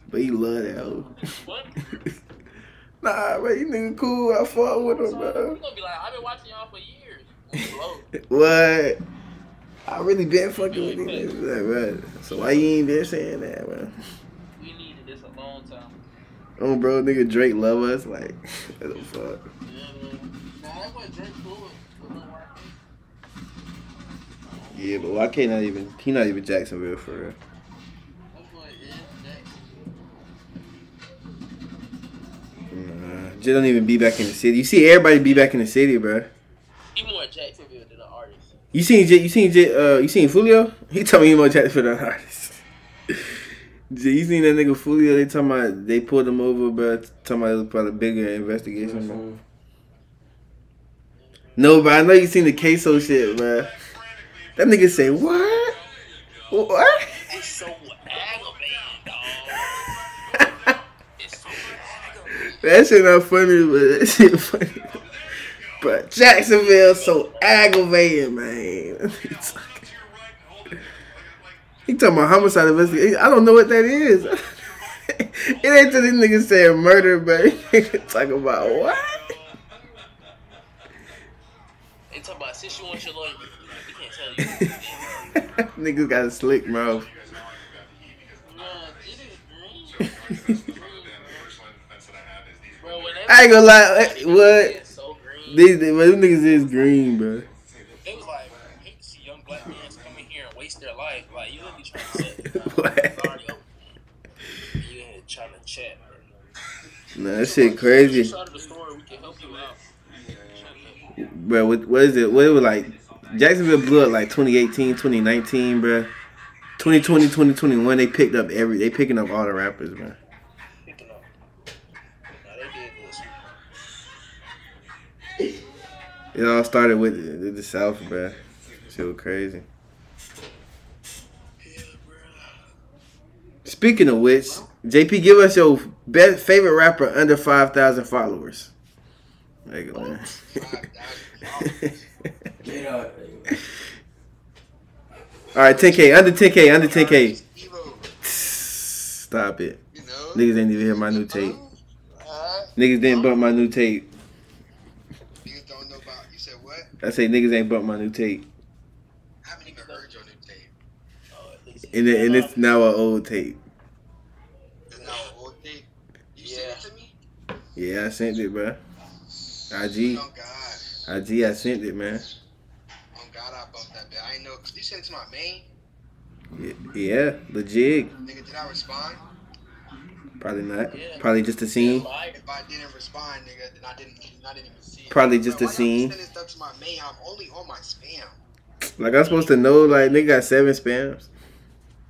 But he love that hoe. *laughs* Nah, man, you nigga cool. I fuck with him, You bro. gonna be like, I've been watching y'all for years. What? I really been fucking with these niggas, like, bro. So why you ain't been saying that, man? We needed this a long time. Oh, bro, nigga Drake love us. Like, *laughs* what the fuck? Yeah, man. Nah, Drake cool with. with Lil Wayne. Yeah, but why can't not even? He not even Jacksonville for real. That boy is Jackson. Nah, just don't even be back in the city. You see everybody be back in the city, bro. He more Jacksonville than an artist. You seen J, you seen J, uh you seen Foolio? He told me he more Jacksonville than an artist. *laughs* J, you seen that nigga Foolio? They talking about they pulled him over, but Talking about it was probably a bigger investigation, bro. No, but I know you seen the queso shit, bro. That nigga say what? What? It's so aggravating, dog. *laughs* It's so aggravating. That shit not funny, but that shit funny. But Jacksonville so aggravating, man. *laughs* he talking about homicide investigation. I don't know what that is. *laughs* it ain't just these niggas saying murder, but *laughs* talking about what? They talk about since you want your lawyer, we can't tell you. niggas got a slick mouth. Nah, it is green. Bro, whenever I ain't gonna lie. eh, What? These, these them niggas is green, bro. It was like, I hate to see young black men come in here and waste their life. Like, you literally trying *laughs* to set the What? Already open. And You in here trying to chat. Nah, that shit crazy. Side of the story, we can help you out. Shut. Bro, what, what is it? What it was like? Jacksonville blew up like 2018, 2019, bro. 2020, 2021, they picked up every. They picking up all the rappers, man. Picking up. Nah, they did this. It all started with the, the South, bro. Shit was crazy. Speaking of which, JP, give us your best favorite rapper under 5,000 followers. There you go, man. 5,000 Get out. all right, 10K, under 10K, under 10K. Stop it. you know. Niggas ain't even hear my new tape. Niggas didn't bump my new tape. niggas don't know about. You said what? I say niggas ain't bump my new tape. I haven't even heard your new tape. Oh, at least And, it, and it's now an old tape. It's now an old tape. You sent it to me? Yeah, I sent it, bro. IG. Oh God. IG, I sent it, man. Oh God, I bumped that bit. I ain't know. You sent it to my main. Yeah, the jig. Nigga, did I respond? Probably not. Yeah. Probably just a scene. Fire. If I didn't respond, nigga, then I didn't. I didn't even see it. Probably just Bro, a why y'all scene. Sending stuff to my main. I'm only on my spam. Like I'm supposed to know. Like nigga got seven spams.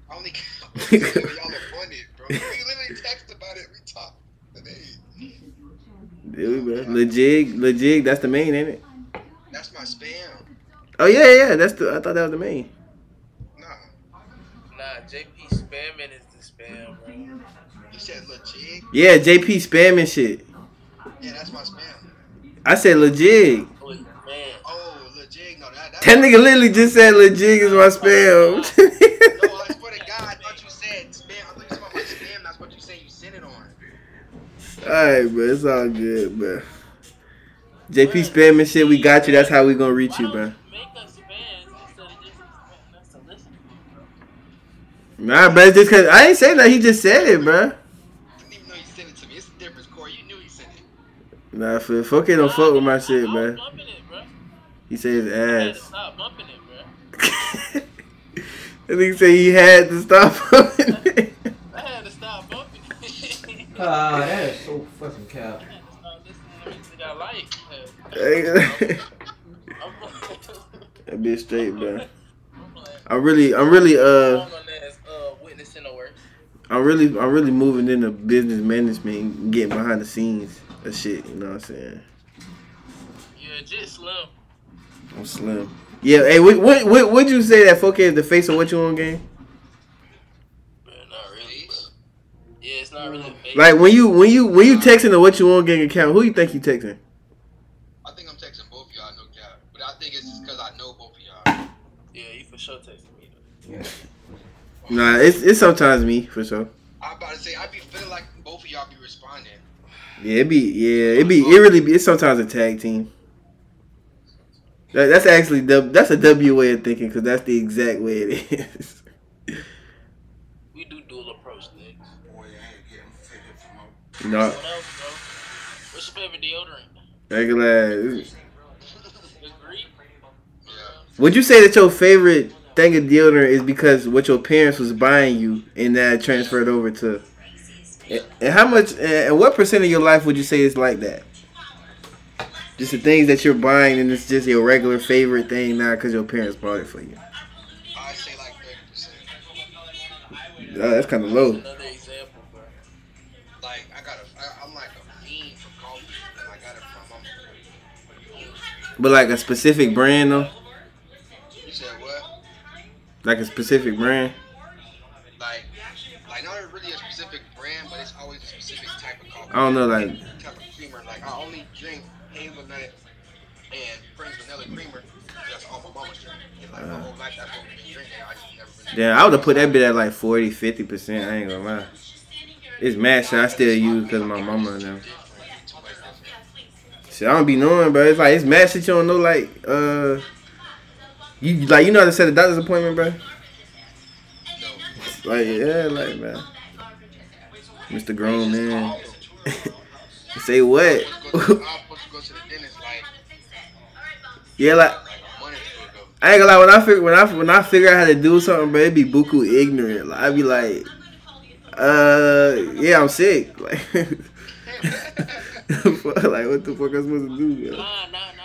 I only. *laughs* y'all are funny, bro. We literally text about it. We talk today. Dude, bro. The jig. That's the main, ain't it? That's my spam. Oh yeah, yeah. That's the. I thought that was the main. Nah, Nah, JP spamming is the spam, bro. you said legit. Yeah, JP spamming shit. Yeah, that's my spam. I said legit. Oh, man. Oh, legit. No, that. That nigga literally just said legit is my spam. No, I swear to God, I thought you said spam. I thought you said my spam. That's what you said you sent it on. Alright, bro. It's all good, bro. JP spamming shit. We got you. That's how we gonna reach you, bro. don't Make us fans instead of just expecting us to listen. Nah, bro. It's just cause I ain't saying that. He just said it, bro. Nah, for fuck it, don't fuck with my shit, I, I bro. was bumping it, bro. He said his I had to ass. stop bumping it, bro. that nigga say he had to stop. I had to stop bumping it. Ah, that is so fucking cap. I had listening to music I like. that I'm bitch straight, bro. I'm really, I'm really, uh, Known as uh, witnessing the worst. I'm really, I'm really moving into business management, and getting behind the scenes of shit. You know what I'm saying? Yeah, just slim. I'm slim. Yeah. Hey, what, what, what, would you say that 4K is the face of what you on game? Man, not really. Yeah, it's not really a base. Like when you, when you, when you texting the what you on gang account, who you think you texting? I think I'm texting both of y'all, no cap. But I think it's just because I know both of y'all. Yeah, you for sure texting me. Though. Yeah. Nah, it's, it's sometimes me for sure. I'm about to say, I be feeling like both of y'all be responding. Yeah, it be yeah, it be it really be. It's sometimes a tag team. That, that's actually W- that's a W way of thinking because that's the exact way it *laughs* is. We do dual approach things. no, What else, bro? What's your favorite deodorant? regular. Would you say that your favorite thing of deodorant is because what your parents was buying you and that transferred over to? And and how much and what percent of your life would you say is like that? Just the things that you're buying and it's just your regular favorite thing now because your parents bought it for you. I say like thirty percent. Oh, that's kind of low. Another example, bro. Like I got a, I, I'm like a fiend for coffee, and I got it from my mom. But like a specific brand though, You said what? like a specific brand. Like, like not really a specific brand, but it's always a specific type of coffee. I don't know, like type of creamer. Like I only drink hazelnut and French vanilla creamer. That's all my mama's drink. And like my whole life, that's what we been drinking. I just never really. damn, I would have put that bit at like 40, 50 percent. I ain't gonna lie. It's mad shit I still use because my mama and them. Shit, I don't be knowing, bro. It's like it's mad shit you don't know. Like, uh, you like you know how to set a doctor's appointment, bro. Like, yeah, like man, Mr. Grown man. Say what? Yeah, like. I ain't gonna lie. When I figure when I when I figure out how to do something, it be buku ignorant. Like I be like, uh, yeah, I'm sick. *laughs* Like, *laughs* like what the fuck I'm supposed to do? Nah, nah, nah,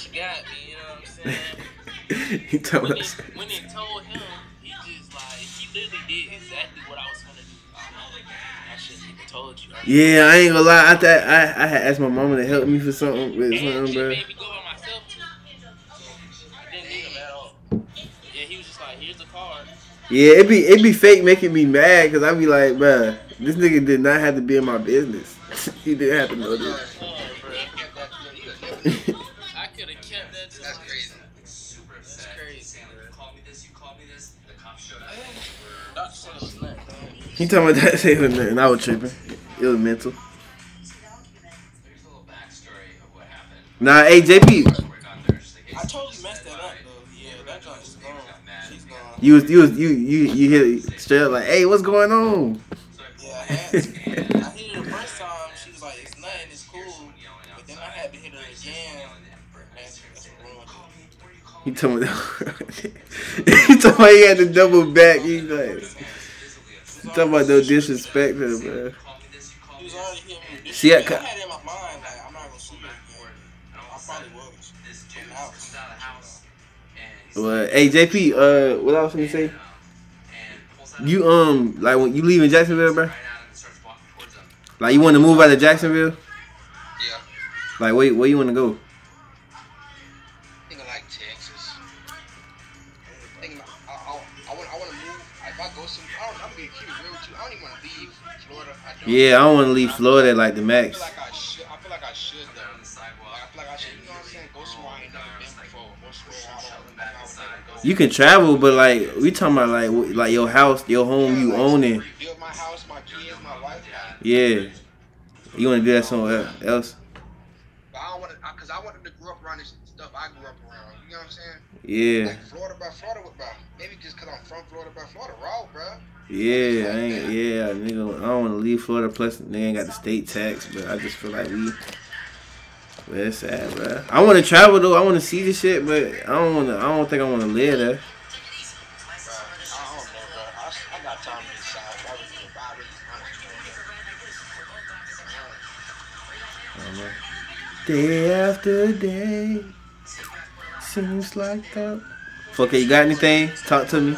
she got me. You know what I'm saying? *laughs* he told when, us. they, when they told him, he just like he literally did exactly what I was gonna do. I shouldn't even told you. Yeah, I ain't gonna lie. I thought I, I had asked my mama to help me for something with something, bro. made me go by myself. too. I didn't need him at all. Yeah, he was just like, here's the card. Yeah, it be it be fake making me mad because I be like, bro, this nigga did not have to be in my business. *laughs* he didn't have to know this. He talking about that shit was nothing. I was tripping. It was mental. Nah, hey JP, I totally messed that up, though. Yeah, that joint is gone. She's gone. you was you was you you you hit it straight up like, hey, what's going on? Yeah, I had to. I hit her the first time. She was like, it's nothing, it's cool. But then I had to hit her again. That's, that's what ruined it. He told me that. *laughs* he told me he had to double back. He like, talking about no disrespect her, bro. He was already hitting me. This See, shit, I ca- I had it in my mind, like, I'm not gonna see her again. I probably was. But now it's- Well, hey JP, uh, what I was gonna say? You um, like when you leaving Jacksonville, bro? Like you want to move out of Jacksonville? Yeah. Like where where you want to go? Yeah, I don't want to leave Florida like the I max. feel like I should. I feel like I should though. Like I feel like I should. You know what I'm saying? Go somewhere I ain't never been before. Go somewhere I don't. Like, I would never go. You can travel, but like we talking about like like your house, your home, you own it. My house, my kids, my wife. Yeah, you want to do that somewhere else? but I don't want to, cause I wanted to grow up around this stuff I grew up around. You know what I'm saying? Yeah, Like Florida, by Florida, bro. Maybe just cause I'm from Florida, by Florida raw, bro. Yeah, I ain't, yeah, nigga. I don't want to leave Florida. Plus, they ain't got the state tax, but I just feel like we. But it's bro. I want to travel though. I want to see the shit, but I don't want to. I don't think I want to live there. Day after day, seems like that. Fuck you got anything? Talk to me.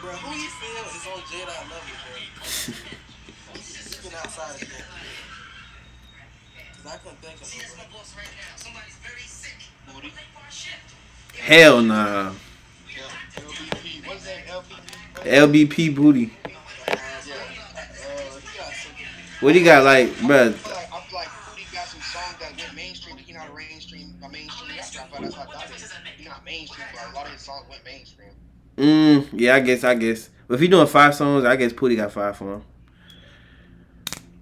Bro, who you feel is on J dot level, bro? He's been outside of. Cause I couldn't think of nobody. Booty. Hell nah. LBP. What's that? LBP? LBP booty. Uh, yeah. Uh, he got. What he got like, bruh? I feel like, I feel songs that went mainstream, he not a mainstream, a mainstream rap rapper. That's how Dot is. He not mainstream, but a lot of his songs went mainstream. Mm, yeah, I guess, I guess. But if he doing five songs, I guess Pootie got five for him.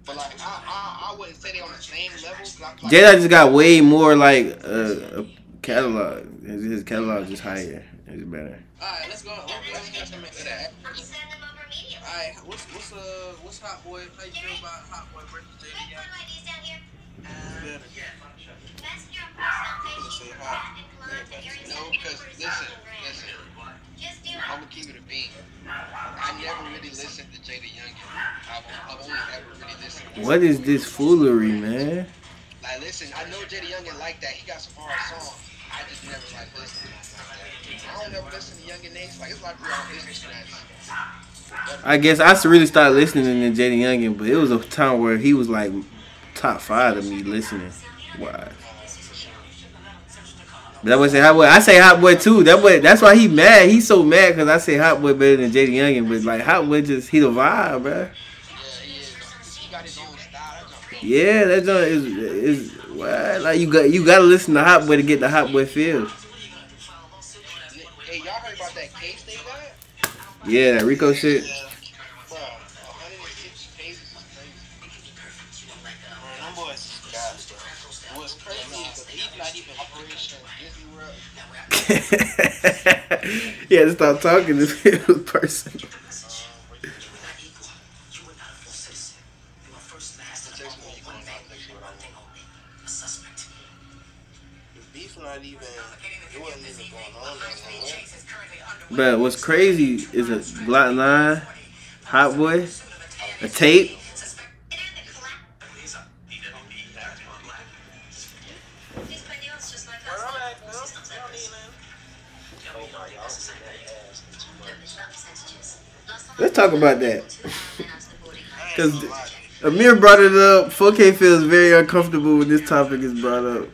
But like, I, I, I wouldn't say they on the same level. 'cause I feel like- Jada just got way more like uh, a catalog. His, his catalog is higher. It's better. Alright, let's go. Let's get to into that. Alright, what's what's uh what's Hot Boy? How you feel about Hot Boy versus JD Young? Better. Let's say hot. No, because listen, listen. I'm gonna keep it a beat. I never really listened to Jada Youngin. I've, I've only ever really listened. To What is this foolery, man? Like, listen, I know Jada Youngin like that. He got some hard songs. I just never like listened to like that. I don't ever listen to Youngin names. Like, it's like real all listen. I guess I should really started listening to Jada Youngin, but it was a time where he was like top five of me listening. Why? That boy say Hot Boy. I say Hot Boy too. That boy. That's why he mad. He's so mad because I say Hot Boy better than Jada Youngin. But like Hot Boy just he the vibe, bro. Yeah, that joint is is what like you got you got to listen to Hot Boy to get the Hot Boy feel. Hey, y'all heard about that case they got? Yeah, that Rico shit. Bro, 106 pages is crazy. Man, them *laughs* *laughs* But what's crazy is a Glock 9, Hot Boy, a tape. Let's talk about that. *laughs* Because Amir brought it up. 4K feels very uncomfortable when this topic is brought up.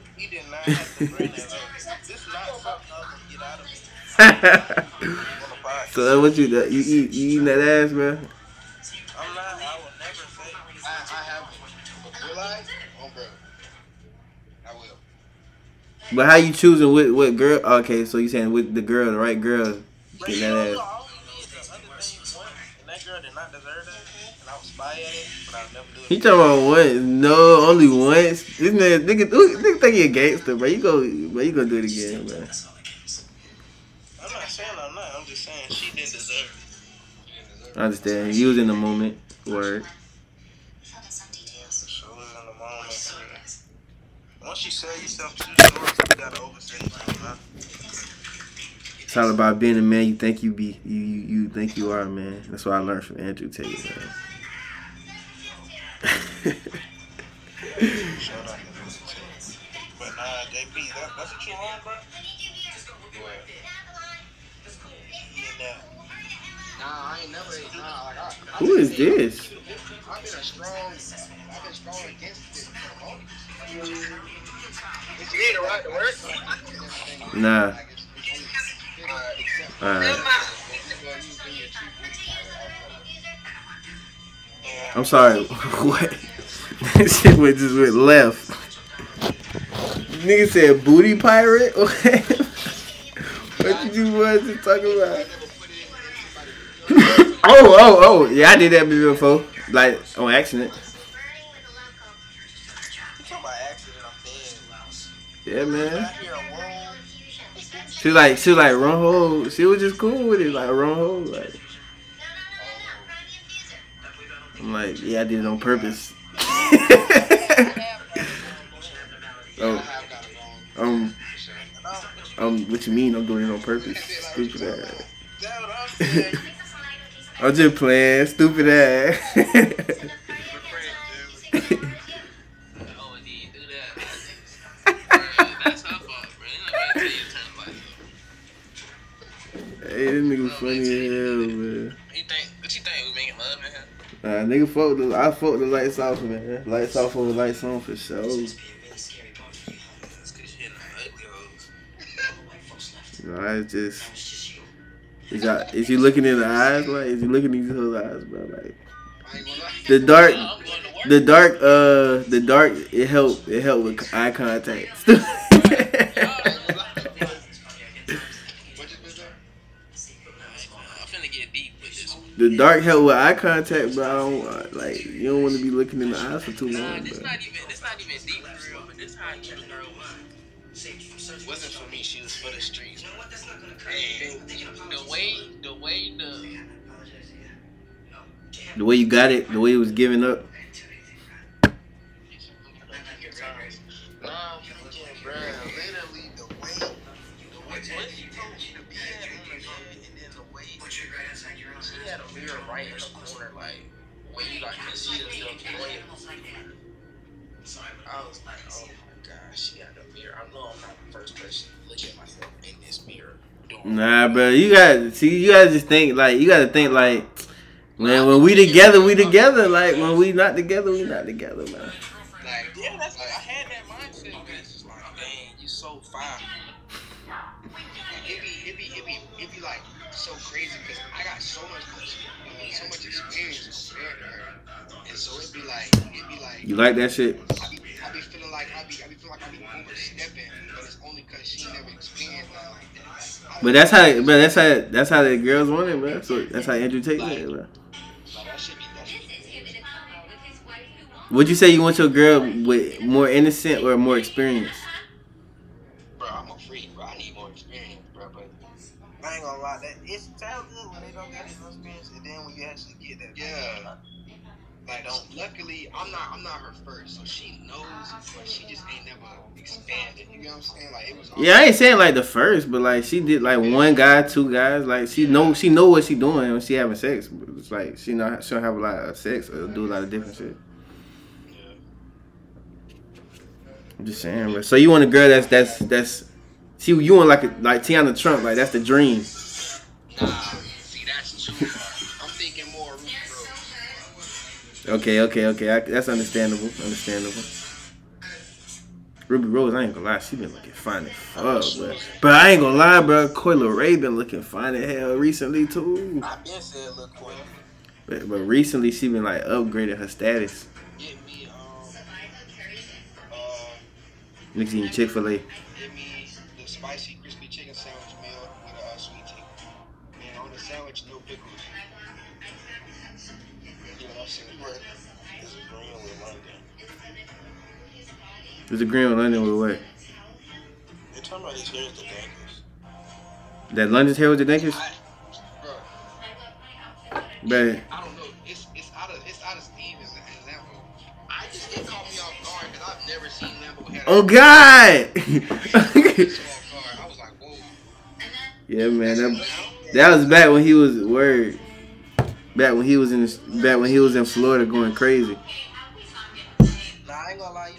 *laughs* so that what you you eat you eating that ass, man? I'm not. I will never say. I, I haven't. But will I? Oh, bro. I will. But how you choosing what what girl? Okay, so you saying with the girl, the right girl, But get you that ass. all we need is the other thing and that girl did not deserve that, and I was spy at it, but I'll never do it. He talking about once? No, only once. This man, nigga, nigga think he a gangster, bro. You go, bro. You gonna do it again, man. I understand. You was in the moment. Word. Yeah, for sure. It was in the moment. man. Once you sell yourself to the source, you gotta oversell It's all about being a man you think you be. You you, you think you are, man. That's what I learned from Andrew Tate, man. Shout out to Vincent. But nah, JP, that, that's what you on, bro? Who is this? I've right. Nah. Cheap Yeah. I'm sorry. *laughs* what? That shit went just went left. Nigga said booty pirate. *laughs* what did you want to talk about? Oh, oh, oh. Yeah, I did that before. Like on accident. You talking about accident, I'm dead. Yeah, man. I hear a whoa. She was like, she was like, run hole. She was just cool with it, like run hole. Like, I'm like, yeah, I did it on purpose. *laughs* oh, um, um, what you mean? I'm doing it on purpose? Stupid ass. I'm just playing. Stupid ass. Hey, this nigga funny as hell, man. You think? What you think? Nah, nigga, fuck the, I fuck the lights off, man. Lights off over lights on for sure. It's just. Is, y'all, is you looking in the eyes? Like, is you looking in these whole eyes, bro? Like, I ain't gonna lie. the dark. I'm going to work. The dark, uh, the dark, it helped. It helped with eye contact. What you been doing? I'm finna get deep with this one. the dark help with eye contact, bro. I don't, like you don't want to be looking in the eyes for too Nah, long, this bro. not even this not even deep for real, but this how knew the girl was. Wasn't for me, she was for the streets. And the way the way the The way you got it, the way it was giving up. Nah, bro. You got to see. You gotta just think like you gotta think like. Man, when we together, we together. Like when we not together, we not together, man. Like, Yeah, that's like, I had that mindset, it's just like, dang, you so fine. it be, it be, it be, it be like so crazy because I got so much, so much experience compared to her, and so it be like, it be like, You like that shit? I But that's how. But that's how. That's how the girls want it, bro. So that's how Andrew takes it, bro. Like that should be, that should be. Would you say you want your girl with more innocent or more experience? Bro, I'm a freak, bro. I need more experience, bro. But I ain't gonna lie, that it sounds good when they don't got no experience, and then when you actually get that, yeah, like don't. Luckily, I'm not, I'm not her first, so she knows, but she just ain't never expanded. You know what I'm saying? Like it was. Yeah, I ain't saying like the first, but like she did like one guy, two guys. Like she know she know what she doing when she having sex. It's like she know she don't have a lot of sex or do a lot of different shit. I'm just saying, bro. So you want a girl that's that's that's see you want like a, like Teanna Trump, like that's the dream. Nah, see that's too far. I'm thinking more Okay, okay, okay. I, that's understandable. Understandable. Ruby Rose, I ain't gonna lie, she been looking fine as fuck, bro. But I ain't gonna lie, bro. Coi Leray been looking fine as hell recently too. I been said, look, Quinn, But, but recently she been like upgraded her status. get me, um, uh, Chick Fil A. There's a green on London with what? They're talking about his hair is the dankest. That London's hair was the dankest? I, bro, I don't know. It's it's out of it's out of Steve and, and Lambo. I just it caught me off guard because I've never seen Lambo have oh God! so off guard. I was like, whoa. *laughs* yeah, man. That, that was back when he was word. Back when he was in back when he was in Florida going crazy. Nah, I ain't gonna lie,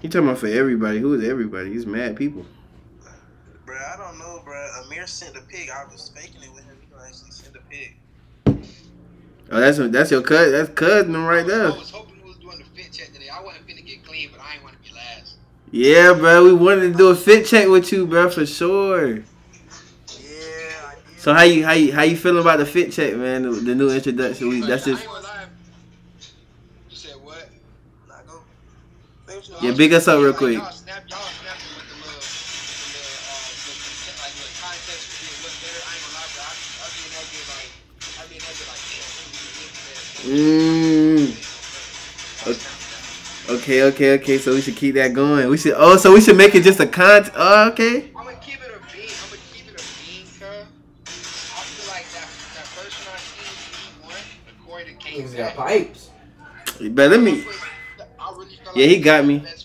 You talking about for everybody? Who is everybody? He's mad people. Bro, I don't know, bro. Amir sent a pig. I was faking it with him. He actually send a pig. Oh, that's that's your cousin. That's cousin right there. I was hoping we was doing the fit check today. I wasn't finna get clean, but I ain't want to be last. Yeah, bro. We wanted to do a fit check with you, bro, for sure. Yeah, I did. So how you how you how you feeling about the fit check, man? The, the new introduction. We that's just ain't gonna lie. You said what? Nah, go. Say what you Yeah, want. big us up real quick. Y'all snap, y'all snapping with the little, the little, uh, the, the, like the contest to see what better. I ain't gonna lie, bro. I, I be in that bit like, I be in that bit like, damn, who do you think that? Mm. Okay, okay, okay. So we should keep that going. We should. Oh, so we should make it just a con. Oh, okay. I'm gonna keep it a bean. I'm gonna keep it a bean, cuz. I feel like that that first one I seen, he won. The Corey that came got back. pipes. But let me. I really felt Yeah, he got me. the.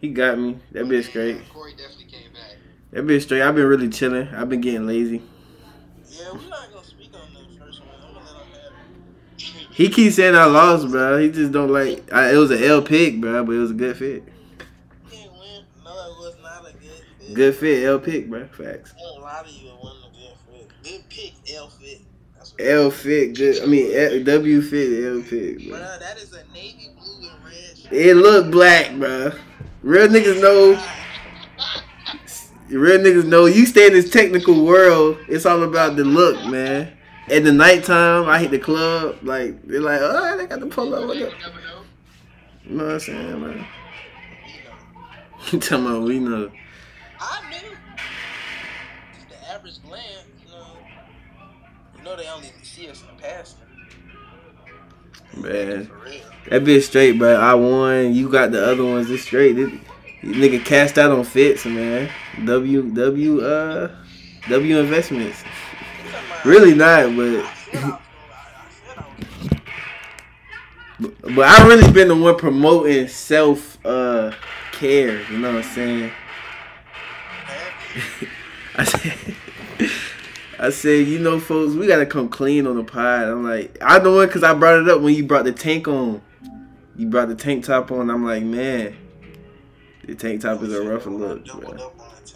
He got me. That bitch great. Corey definitely came back. That bitch straight. I've been really chilling. I've been getting lazy. Yeah, we're not gonna speak on the first one. I'm gonna let him have it. He keeps saying I lost, bro. He just don't like. I, it was an L pick, bro, but it was a good fit. He didn't win. No, it was not a good fit. Good fit, L pick, bro. Facts. I won't lie to you, it wasn't a good fit. Good pick, L fit. L fit, good. I mean L, W fit, L pick, bro. Bruh, that is a navy blue and red shirt. It look black, bro. Real niggas know. Real niggas know. You stay in this technical world. It's all about the look, man. at the nighttime, I hit the club. Like they're like, oh, they got the pull up. What You up? know. You know what I'm saying, man? You talking about we know? I knew. The average glance, you know. You know they only see us in passing. Man, For real. That bitch straight, bro. I won. You got the other ones. It's straight. This nigga cashed out on Fitz, man. W W uh W investments. Really not, but but I really been the one promoting self uh care. You know what I'm saying? *laughs* I said, *laughs* I said, you know, folks, we gotta come clean on the pod. I'm like, I know it because I brought it up when you brought the tank on. You brought the tank top on. I'm like, man, the tank top is a rougher look. Doubled up on the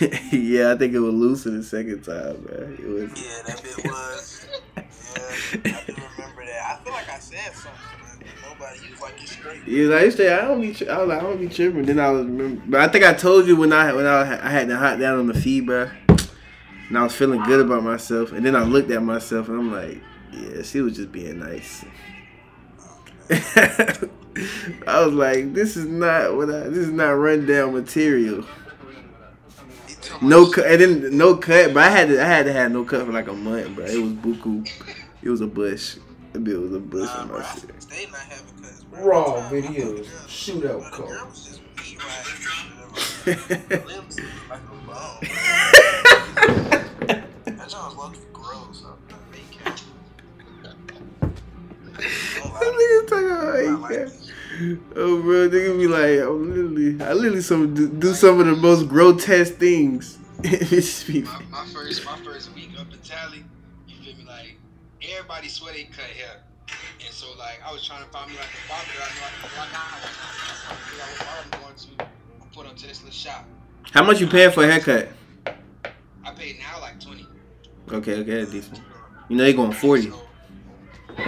tank. *laughs* yeah, I think it was looser the second time, man. It was. Yeah, that bit was. Yeah, I do remember that. I feel like I said something, but nobody. You was like, it's straight. Yeah, like you say, I don't be. I was like, I don't be tripping. Then I was, remember, but I think I told you when I when I, I had the hot down on the feed, bro. And I was feeling good about myself, and then I looked at myself, and I'm like, yeah, she was just being nice. *laughs* I was like, this is not what I. This is not rundown material. No me- cut, and then no cut, but I had to. I had to have no cut for like a month, bro. It was buku. It was a bush. That bit was a bush Nah, on bro, my I shit. stayed not having cuts, bro. Raw I videos, girl. shootout But *laughs* *laughs* Niggas talking about I hate like cat. it. Oh, bro, nigga be like, I'm literally, I literally some do, do some of the most grotesque things. *laughs* My, my first my first week up in Tally, you feel me? Like everybody swear they cut hair, and so like I was trying to find me like a barber that I know I can rock out. I figured out what barber I'm going to. I put up to this little shop. How much you paying for a haircut? I paid now like twenty. Okay, okay, decent. You know they going forty. So, Keep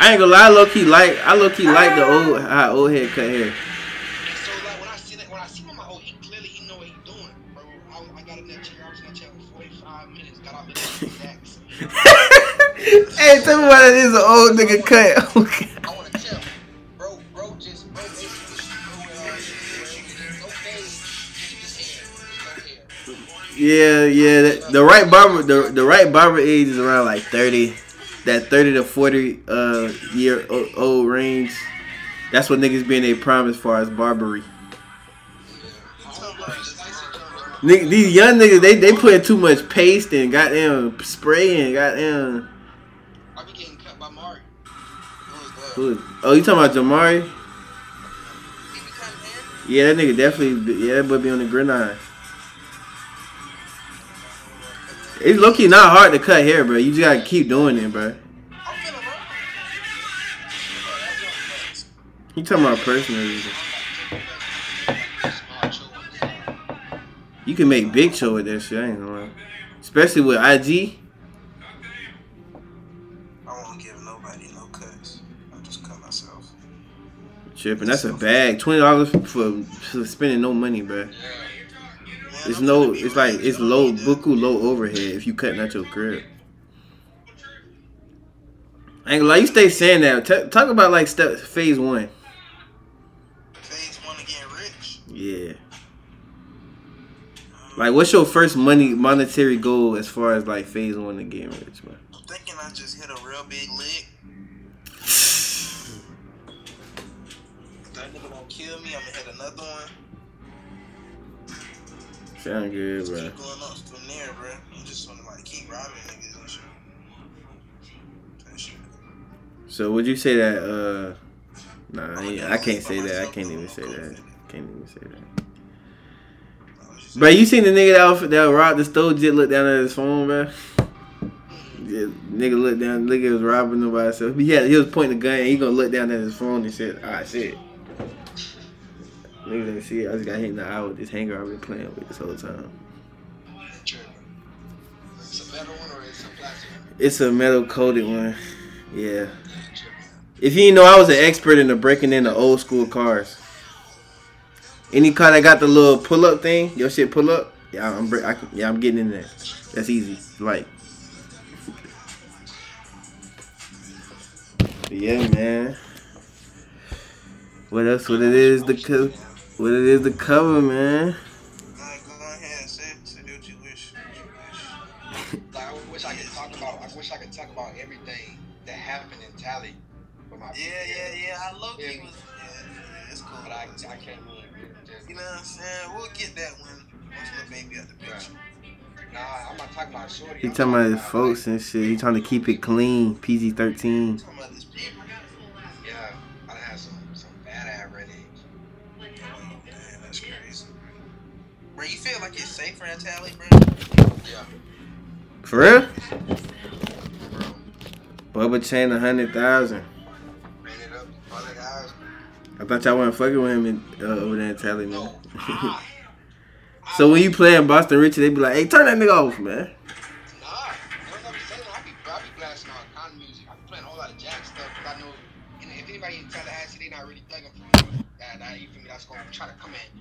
I ain't gonna lie, low key like, I low key like the old, how old head cut hair. So like when I see that, when I see him, I'm like, he clearly he know what he doing, bro. I, I got in that chair. I was in that chair for 45 minutes. Got out looking at hey, tell me why that is an old nigga cut. Oh, I want to tell, bro, bro, just bro, bro, no fade, just hair, no hair. Yeah, yeah. The, the right barber, the, the right barber age is around like thirty. That thirty to forty uh year old range. That's what niggas be in their prime as far as Barbary. Nigga, these young niggas, they they putting too much paste and goddamn spray and goddamn. I be getting cut by Mari. Who was that? Who is- Oh, you talking about Jamari? He be cutting hair? Yeah, that nigga definitely. Yeah, that boy be on the gridiron. It's low key not hard to cut hair, bro. You just gotta keep doing it, bro. I'm finna run. That joint was- You talking about personal reasons. You can make big show with that shit. I ain't gonna lie. Especially with IG. I won't give nobody no cuts. I'll just cut myself. Tripping. That's a bag. Twenty dollars for, for spending no money, bro. Man, It's no. It's like it's low, buku low overhead if you cutting out your crib. I ain't gonna lie. You stay saying that. T- talk about like step phase one. Phase one to getting rich. Yeah. Like, what's your first money monetary goal as far as like phase one to getting rich, man? I'm thinking I just hit a real big lick. *sighs* That nigga don't kill me, I'm gonna hit another one. Sound good, bro. keep going up from there, bro. Just wanna like keep robbing niggas and shit. That shit. So would you say that? uh Nah, I, I can't say that. I can't even say that. Can't even say that. Bro, you seen the nigga that was- that robbed the store? Just look down at his phone, bro. Yeah, nigga look down, nigga was robbing by himself. He had, he was pointing the gun. He gonna look down at his phone and said, "Ah, shit." Nigga didn't see it. I just got hit in the eye with this hanger I've been playing with this whole time. It's a metal one or it's a plastic one? It's a metal coated one. Yeah. If you didn't know, I was an expert in the breaking into old school cars. Any car that got the little pull up thing, your shit pull up. Yeah, I'm I, can- yeah, I'm getting in there. That's easy. Like, yeah, man. What else? What it is the co- what it is the cover, man. Alright, go ahead, say, say what you wish. What you wish. *laughs* Like, I wish I could talk about. I wish I could talk about everything that happened in Tally. Yeah, yeah, yeah. I low key was. Yeah, yeah, it's cool. But I, I can't really. Just, You know what I'm saying? We'll get that when once the baby out the picture. nah, I'm not talking about Shorty. He talking about his folks and shit. He trying to keep it clean. PG thirteen. Feel like it's safer in Tally, bro? Yeah, For real? bro. Bubba chain a hundred thousand. Ran it up, all that eyes. I thought y'all wasn't fucking with him in, uh, over there in Tally, man. No. *laughs* So when you play in Boston Richey, they be like, "Hey, turn that nigga off, man." Nah, you know what I'm saying? I be, I be blasting on con music. I be playing a whole lot of jack stuff because I know, and if anybody in Tallahassee, they not really thugging for me. That, that, you? That's gonna try to come in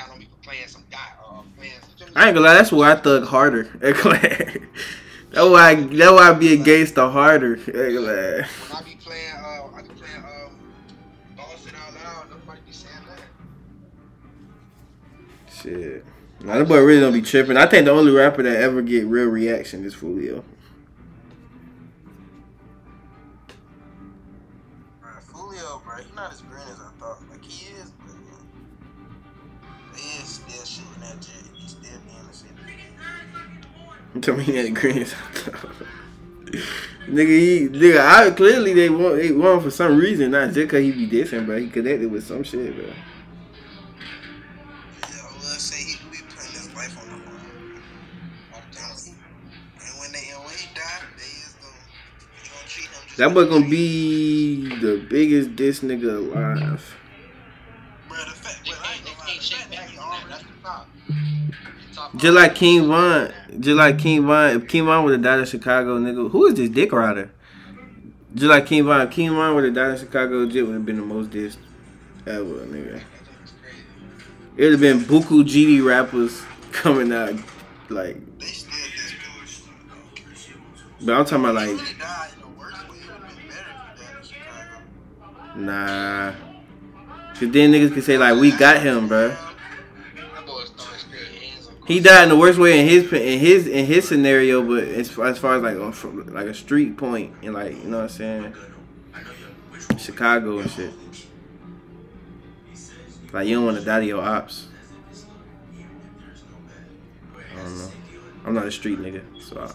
and walk down on me for playing some guy or playing. You? I ain't gonna lie, that's where I thug harder. *laughs* that's why I, that's why I be against the harder. Ain't gonna lie. When I be playing, uh, I be playing, um, Boston out loud. Nobody be saying that. Shit. Nah, that boy really don't be tripping. I think the only rapper that ever get real reaction is Foolio. Told me he had green as I thought. Nigga, he, nigga, I clearly they want they want for some reason, not just cause he be dissing, but He connected with some shit, bro. Yeah, let's say he be putting his life on the line. All the time. And when they and when he die, they is gonna they gonna treat him just That boy gonna be the biggest diss nigga alive. Bro, the fact, They but I can't, ain't they gonna lie, can't the shake fact that back he on that. already That's the top. Top Just like King Von, just like King Von. If King Von would have died in Chicago, nigga, who is this dick rider? Just like King Von, if King Von would have died in Chicago, Jit would have been the most dissed ever, nigga. It would have been buku GD rappers coming out, like. They still this dude. But I'm talking about like, really died in the worst way. It would have been better if he died in Chicago. nah. Cause then niggas can say like, we got him, bruh. He died in the worst way in his in his in his scenario, but as far as, far as like on from like a street point and like you know what I'm saying, Chicago and shit. Like you don't want to die to your ops. I don't know. I'm not a street nigga, so I,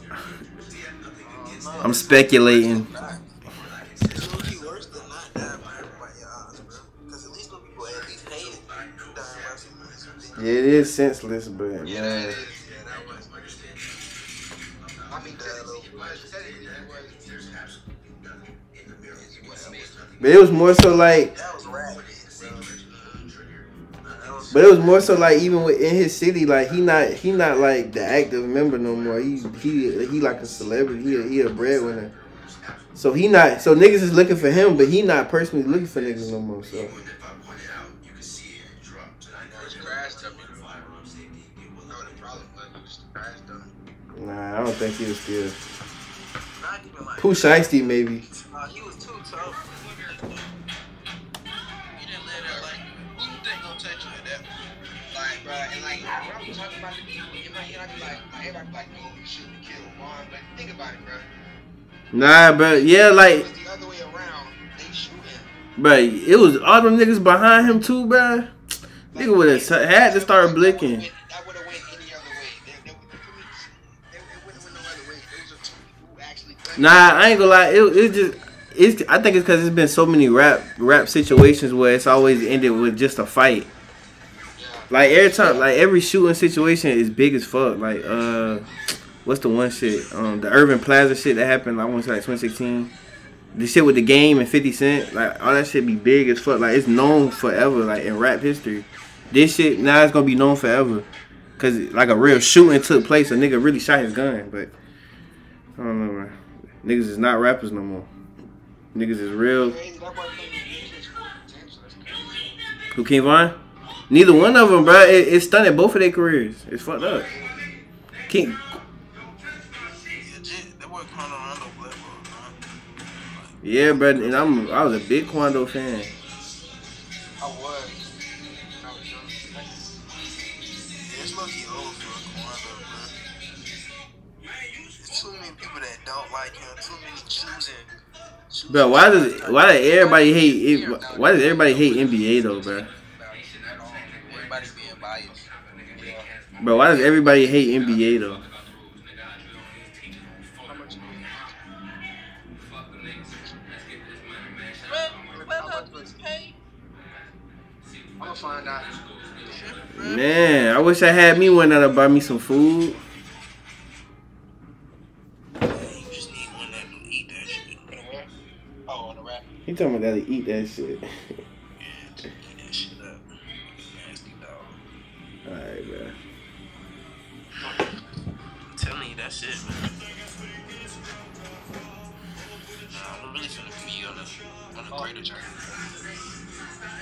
*laughs* I'm speculating. Yeah, it is senseless, but Yeah, that man, is. Yeah, that was. I mean, technically, he was. Technically, he was. but it was more so like. That was rap. But it was more so like even within his city, like he not he not like the active member no more. He he he like a celebrity. He a, he a breadwinner. So he not so niggas is looking for him, but he not personally looking for niggas no more. So nah, I don't think he was still. Not even like. Pooh Shiesty maybe. Uh, he was too tough. He didn't let that like. Who you think gonna touch you at that? Like, bro, and like, when I'm talking about the people in my head, I be like, like, everybody be like, no, you shouldn't kill Juan. But think about it, bro. Nah, but yeah, like, was the other way around. They shoot him. but it was all them niggas behind him too, bruh. Nigga would have had to start blicking. Nah, I ain't gonna lie. It, it just it's. I think it's because it's been so many rap rap situations where it's always ended with just a fight. Like every time, like every shooting situation is big as fuck. Like uh, what's the one shit? Um, the Urban Plaza shit that happened. I want to say like 2016. The shit with the game and 50 Cent, like all that shit be big as fuck. Like it's known forever, like in rap history. This shit now it's gonna be known forever, cause like a real shooting took place. A nigga really shot his gun, but I don't know, man. Niggas is not rappers no more. Niggas is real. Who King Von? Neither one of them, bro. It, it stunted both of their careers. It's fucked up. King, yeah, bro. And I'm I was a big Quando fan. I was Bro, why does why does everybody hate? Why does everybody hate NBA though, bro? at all. Everybody being biased. Bro, why does everybody hate NBA though? How much? Well, well, how much paid? I'm gonna find out. Man, I wish I had me one that'll buy me some food. Rap. He talking about that'll eat that shit. Yeah, just eat that shit up. Nasty dog. Alright, bro. I'm telling you, that's it, man. Nah, I'm really finna put you on a, on a greater journey.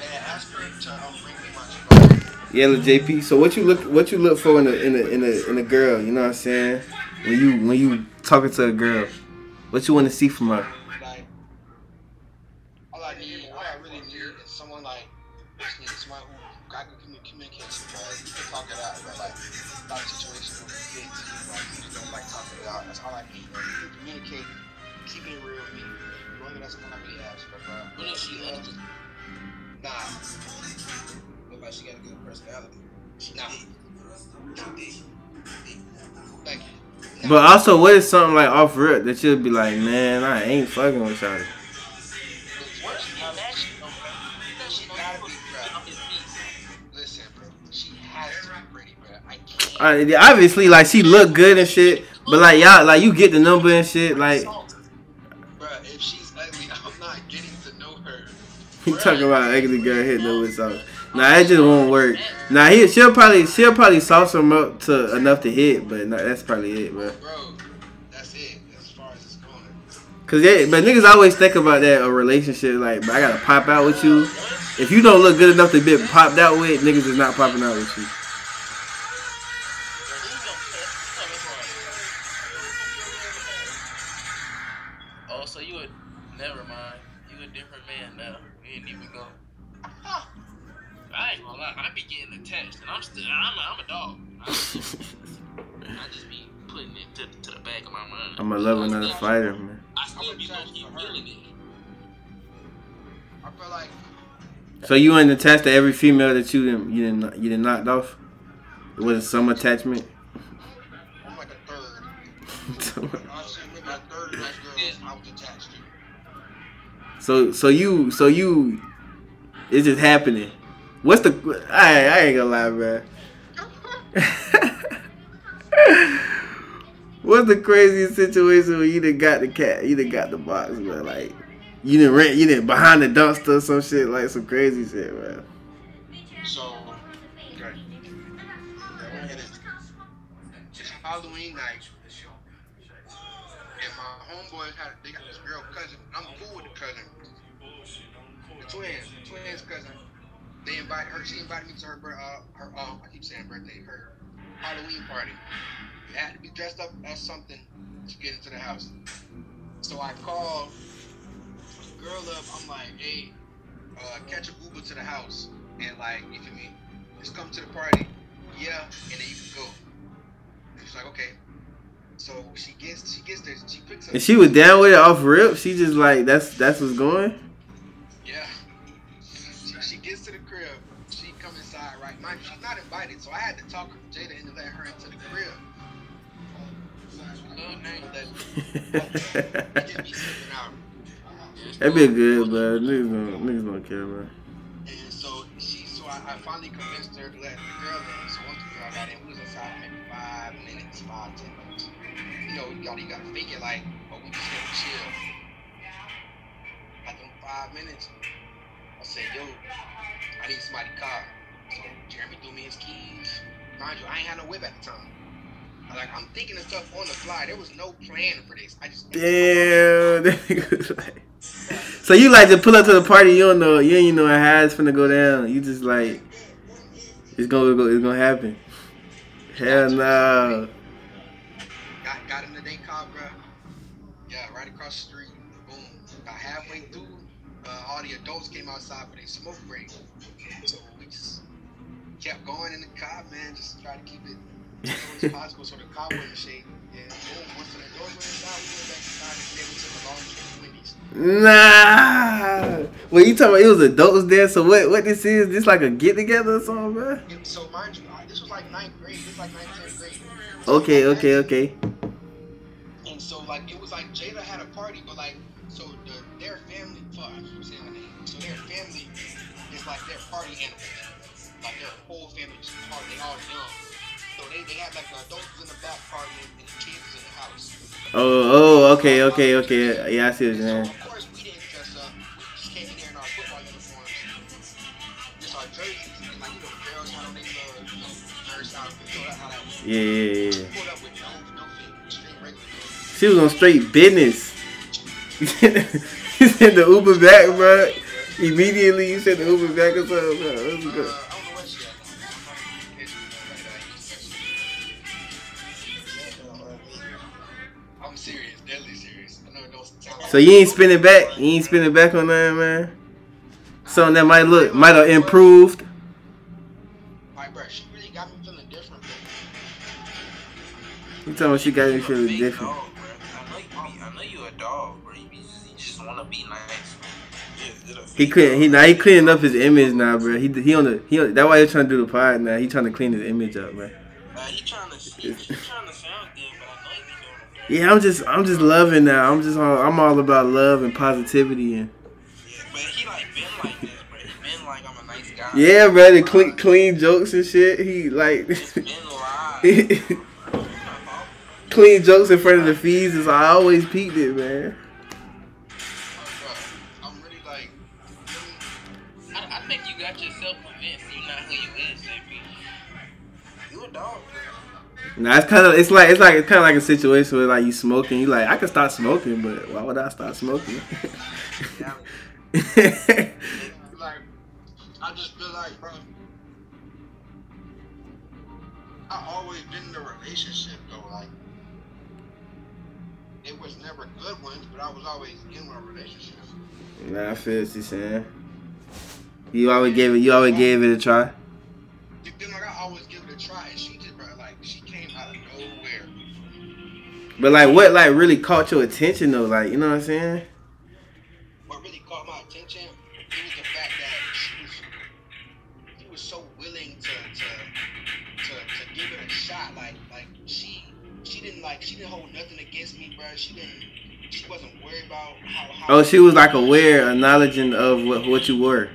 And ask her to um, bring me my chicken. Yeah, look, JP. So what you look what you look for in a in a in a in a girl? You know what I'm saying? When you when you talking to a girl, what you want to see from her? But also, what is something like off rip that you'll be like, man, I ain't fucking with y'all. The worst part, she gotta be pretty. Listen, bro, she has to be pretty, bro. I can't. Uh, obviously, like she look good and shit, but like y'all, like you get the number and shit. Like Bro, if she's ugly, I'm not getting to know her. *laughs* he talking about ugly girl hitting her with sauce. Nah, that just won't work. Nah, he she'll probably she'll probably sauce him up to enough to hit, but nah, that's probably it, bro. Bro, that's it. As far as it's going. Cause yeah, but niggas always think about that a relationship like, but I gotta pop out with you. If you don't look good enough to be popped out with, niggas is not popping out with you. I'm a love another fighter, man. I still be low key feeling it. I feel like So you ain't attached to every female that you didn't you didn't you didn't knocked off? It wasn't some attachment. I'm like a third. *laughs* Honestly, with my third of those girls, I was attached to. so so you so you it's just happening. What's the I I ain't gonna lie, man. *laughs* *laughs* What's the craziest situation where you done got the cat, you done got the box, man? Like you didn't rent, you didn't behind the dumpster, or some shit like some crazy shit, man. So, okay. It's Halloween night. And my homeboys had they got this girl cousin. I'm cool with the cousin. The twins, the twins cousin. They invite her. She invited me to her uh her um I keep saying birthday, her Halloween party. You had to be dressed up as something to get into the house. So I call the girl up. I'm like, hey, uh, catch a Uber to the house and like you feel me, just come to the party. Yeah, and then you can go. And she's like, okay. So she gets she gets there. She picks up. And she was down with it off rip. She just like that's that's what's going. Yeah. She, she gets to the crib. She come inside, right? Mind she's not invited, so I had to talk to Jada into let her into the crib. *laughs* That'd be good, but niggas don't niggas don't care, man. And so she, so I I, finally convinced her to let the girl in. So once the girl got in, we was inside maybe five minutes, five, ten minutes. You know, y'all you gotta fake it like, oh, we just gonna chill. Like in five minutes, I said, yo, I need somebody car. So Jeremy threw me his keys. Mind you, I ain't had no whip at the time. Like I'm thinking of stuff on the fly. There was no plan for this. I just Damn. *laughs* that nigga was like- so you like to pull up to the party? You don't know. You ain't know how it's finna go down. You just like it's gonna go. It's gonna happen. Hell no. Got, got in the day car, bro. Yeah, right across the street. Boom. About halfway through, uh, all the adults came outside for their smoke break. So we just kept going in the car, man. Just try to keep it as possible so the car wouldn't shake. Yeah, boom. Once the adults went inside, we went back inside and then we took a long trip to Wendy's. Nah. Well, you talking about it was adults there? So what? What this is? This like a get together or something, bro? Yeah, so mind you, this was like ninth grade. This was like ninth, tenth grade. Okay, okay, okay. And so like it was like Jada had a party, but like so the their family fuck I'm saying name. So their family is like their party animals. Like their whole family is party, they all young. So they, they had like the adults in the back party and the kids in the house. Oh, oh, okay, okay, okay. Yeah, I see what you're saying. so of course we didn't dress up. We just came in there in our football uniforms. Just our jerseys and like you know girls had on their you know, nurse outfit. You know how that. Yeah, yeah, yeah. Pulled up with no no fit, straight regular. She was on straight business. *laughs* you sent the Uber back, bro. Immediately, you sent the Uber back or something. Bro. Uh, So you ain't spinning back. You ain't spinning back on that, man. Something that might look, might have improved. Like, bro, she really got me feeling different. You talking about she got me feeling different. Dog. I know you be, I know you a dog, bro. You, be just, you just want to be nice. Yeah, He fake clean. He now he cleaning up his image now, bro. He he on the he. On, that's why he's trying to do the pod now. He trying to clean his image up, bro. Uh, he trying to, he, *laughs* he trying Yeah, I'm just I'm just loving now. I'm just all, I'm all about love and positivity and Yeah, but he like been like this, bro. He been like I'm a nice guy. yeah, bro. The clean clean jokes and shit. He like It's been live. *laughs* clean jokes in front of the fees is I always peeped it, man. Nah, it's kind of it's like it's like it's kind of like a situation where like you smoking. You like I could stop smoking, but why would I stop smoking? like, *laughs* I just feel like, bro, I always been in a relationship though. Like, it was never good ones, but I was always in a relationship. nah, I feel what you saying. You always gave it. You always gave it a try. But like, what like really caught your attention though? Like, you know what I'm saying? What really caught my attention was the fact that she was, she was so willing to to, to to give it a shot. Like like she she didn't like she didn't hold nothing against me, bro. She didn't she wasn't worried about how. how Oh, she was like aware, acknowledging of what what you were.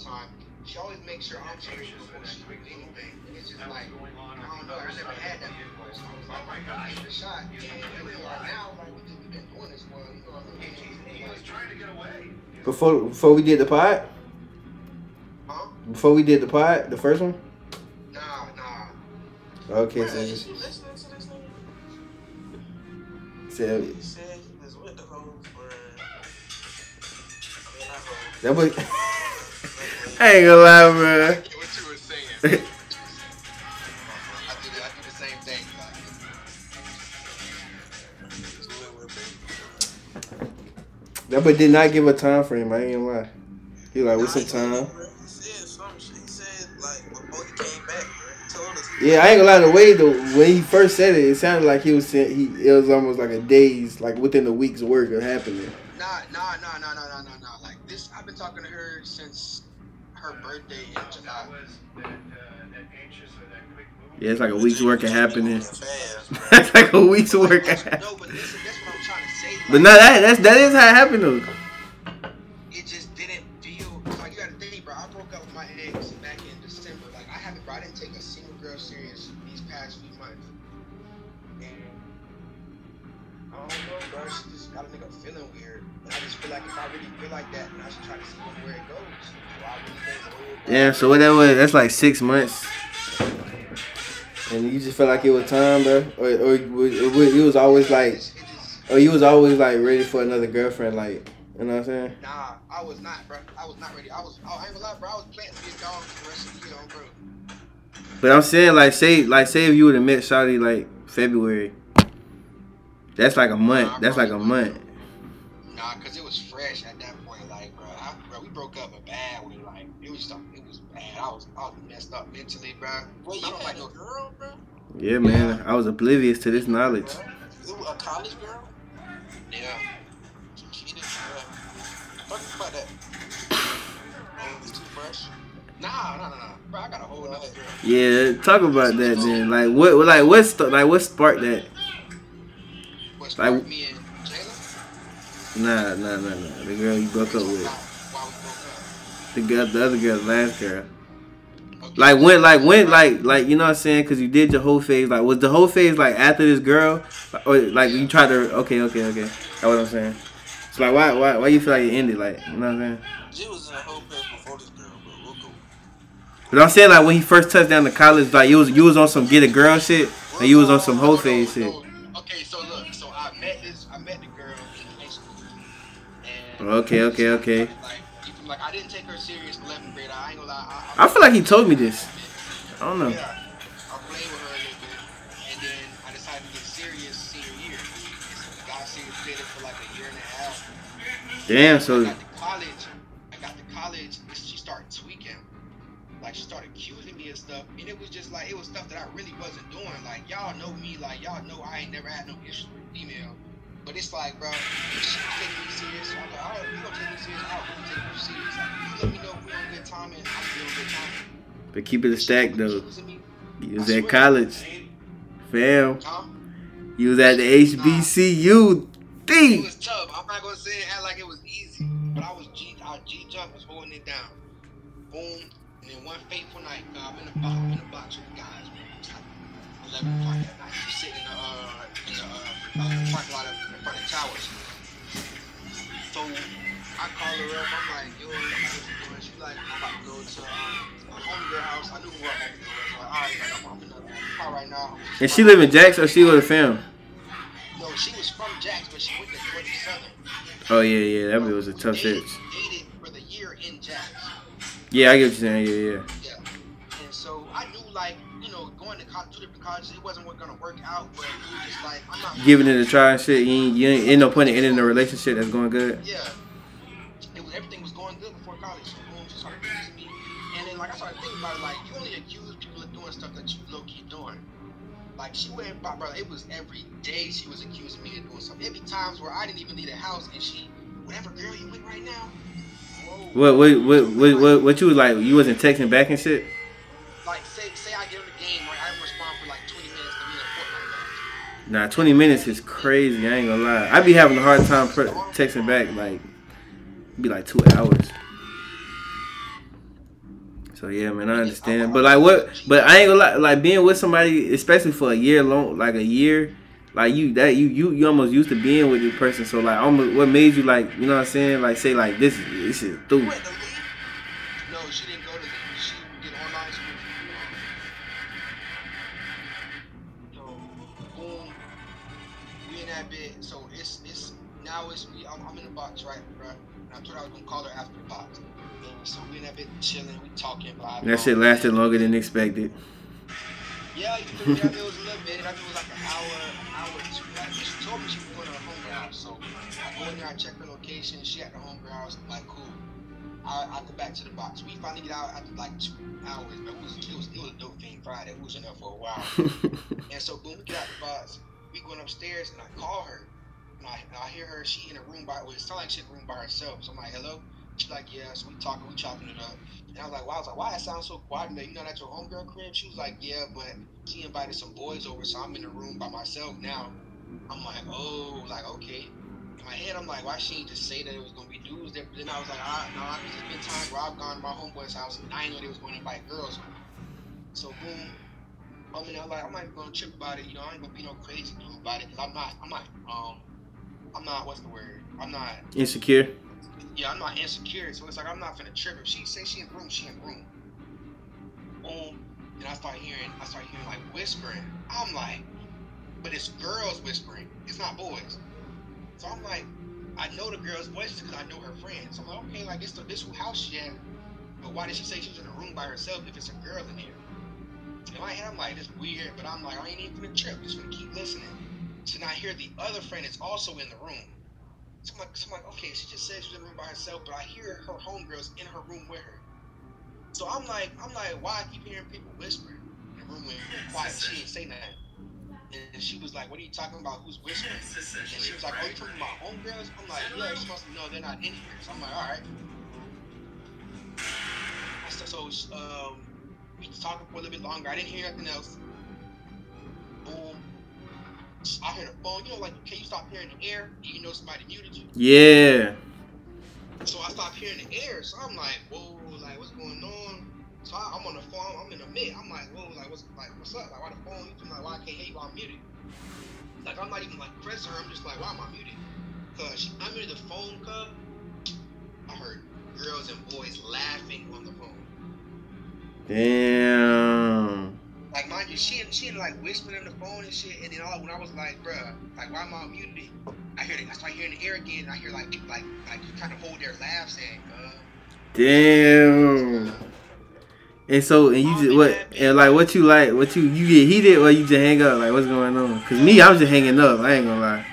Time. She always makes sure I'm straight before she do anything. It's just like, I don't know. I never had that before. So I was like, my God, give it a shot. And here we are now. Like, we just been doing this for, you know what I mean? He was trying to get away. Before before we did the pod, Huh? before we did the pod, the first one. Nah, nah. Okay, so just said He said he was with the hoes for. I mean, not hoes. that was. *laughs* I ain't gonna lie, bro. What you were saying. *laughs* I do, I do the same thing. That but did not give a time frame. I ain't gonna lie. He like, what's Nah, the time? Yeah, I ain't gonna lie. The way the when he first said it, it sounded like he was saying he. It was almost like a day's, like within a week's work of happening. Nah, nah, nah, nah, nah, nah, nah, nah. Like, this I've been talking to her since her birthday in July. Yeah, it's like a week's work of happening. Fast, bro. *laughs* it's like a week's work of happening. No, but listen, that's what I'm trying to say. But no, that that's that is how it happened though. Bro. She just got a nigga feeling weird. And I just feel like if I really feel like that, then I should try to see where it goes. So I really think, bro, Yeah, so what that was, that's like six months. And you just felt like it was time, bro, or or, you was always like, it just, it just or you was always like ready for another girlfriend, like, you know what I'm saying? Nah, I was not, bro. I was not ready. I was, I ain't gonna lie, bro. I was planning to be a dog for the rest of the year, bro. But I'm saying like, say like say if you would have met Shawty like February, that's like a month. That's like a month. Nah, cause it was fresh at that point. Like, bro, I, bro, we broke up a bad way. Like, it was, it was bad. I was, I was messed up mentally, bro. Well, you don't had like a no girl, bro? Yeah, man, I was oblivious to this knowledge. You a college girl? Yeah. She cheated, bro. Fuck about that. Oh, it's too fresh. Nah, nah, nah, nah. Bro, I got a whole other girl. Yeah, talk about that then. Like what, like what, like what sparked that? Like- like, me and Jayla? Nah, nah, nah, nah. The girl you broke up with, Why we broke the girl, the other girl, the last girl. Okay. Like when, like when, like, like you know what I'm saying? Cause you did your whole phase. Like was the whole phase like after this girl, or like you tried to? Okay, okay, okay. That's what I'm saying. So like, why, why, why you feel like it ended? Like, you know what I'm saying? She was in a whole phase before this girl, but We'll go. But I'm saying like when he first touched down to college, like you was you was on some get a girl shit, and you was on some whole phase shit. Okay, okay, okay. Like, I didn't take her serious 11th grade. I ain't gonna lie. I, I feel like he told me this. I don't know. Yeah, I played with her a little bit, and then I decided to get serious senior year. Got serious dated for like a year and a half. Damn. I So got to college. I got to college, and she started tweaking. Like she started accusing me of stuff, and it was just like it was stuff that I really wasn't doing. Like y'all know me, like y'all know I ain't never had no issues with female. But it's like, bro, if she was taking me serious. So I'm like, all right, you gonna take me serious? I'll really take you serious. Like, you let me know if we're on good time, and I'm feeling good time. but keep it a stack though. You was I at swear. college, fam. Huh? You was at the HBCU. It D. was tough. I'm not gonna say it act like it was easy, but I was G. Our G jump was holding it down. Boom, and then one fateful night, uh, I'm in the box, I'm in the box with the guys. Man. It was like 11 o'clock at night. We sitting in the uh, in the uh, uh, parking lot in front of towers. So I call her up. I'm like, yo, what? She's like, I'm about to go to um, my homegirl house. I knew who I had to go. So like, all right, like, I'm, I'm in the right now. And she live in Jax or she with a fam? No, she was from Jax, but she went to Georgia Southern. Oh yeah, yeah. That was a tough dated, for the year in Jax. Yeah, I get what you're saying. Yeah. Yeah. Co- two different colleges, it wasn't going to work out, but just like, I'm not. Giving it a try and shit. You ain't, you ain't, ain't no point in ending a relationship that's going good. Yeah. It was, everything was going good before college. So boom, she started accusing me. And then, like, I started thinking about it, like, you only accuse people of doing stuff that you low key doing. Like, she went, by, brother, it was every day she was accusing me of doing something. It'd be times where I didn't even leave the house and she, whatever girl you with right now. Whoa. What, what, what, what, what, what you was like? You wasn't texting back and shit. Nah, 20 minutes is crazy. I ain't gonna lie. I be having a hard time pre- texting back. Like, be like two hours. So yeah, man, I understand. But like, what? But I ain't gonna lie. Like being with somebody, especially for a year long, like a year, like you that you you you almost used to being with this person. So like, almost what made you like, you know what I'm saying? Like say like this is this is through. Chilling, we talking, blah. blah. That shit lasted longer than expected. Yeah? I it was a little bit. I mean, it was like an hour, hour two. Like, she told me she was going to her homegirl house. So I go in there, I check her location. She at the homegirl house. I'm like, cool. I, I go back to the box. We finally get out after like two hours. But it was it was it was a dope thing Friday. We was in there for a while. *laughs* and so boom, we get out the box. We going upstairs and I call her. And I, and I hear her. She in a room by. Well, it sound like she's in a room by herself. So I'm like, hello. She's like, yeah. So we talking, we chopping it up. And I was like, wow. I was like, why it sounds so quiet? You know, that's your homegirl crib. She was like, yeah, but she invited some boys over, so I'm in the room by myself now. I'm like, oh, like okay. In my head, I'm like, why she ain't just say that it was gonna be dudes there? But then I was like, ah, no, I mean, there's been times where I've gone to my homeboy's house and I didn't know they was going to invite girls. So boom. I mean, I'm like, I'm not gonna trip about it. You know, I ain't gonna be no crazy dude about it because I'm not, I'm not, um, I'm not. What's the word? I'm not. Insecure. Yeah, I'm not insecure. So it's like I'm not finna trip. If she say she in room, she in room. Boom. And I start hearing, I start hearing like whispering. I'm like, but it's girls whispering. It's not boys. So I'm like, I know the girl's voice because I know her friends. So I'm like, okay, like this the this house she at. But why did she say she was in a room by herself if it's a girl in here? In my head, I'm like, it's weird, but I'm like, I ain't even gonna trip. Just gonna keep listening. So now I hear the other friend is also in the room. So I'm like, so I'm like, okay, she just said she's in the room by herself, but I hear her homegirls in her room with her. So I'm like, I'm like, why I keep hearing people whispering in the room when quiet? She didn't say nothing. And she was like, what are you talking about? Who's whispering? And she was like, oh, you talking about homegirls? I'm like, yeah, she must know they're not in here. So I'm like, all right. I said, so um, we talking for a little bit longer. I didn't hear nothing else. Boom. I hear the phone. You know, like, can you stop hearing the air? You know somebody muted you. Yeah. So I stopped hearing the air. So I'm like, whoa, like, what's going on? So I, I'm on the phone. I'm in the mid. I'm like, whoa, like, what's like, what's up? Like, why the phone? I'm like, why I can't hear you? while I'm muted. Like, I'm not even like pressing her. I'm just like, why am I muted? Cause I'm unmuted the phone. Cause I heard girls and boys laughing on the phone. Damn. Like mind you, she and she had like whispering in the phone and shit, and then all when I was like, bruh, like why am I muted? I hear it. I start hearing the air again. And I hear like like like you kind of hold their laughs and uh, Damn. And so, and you just what? And like, what you like? What you you get heated or you just hang up? Like, what's going on? Cause me, I'm just hanging up. I ain't gonna lie.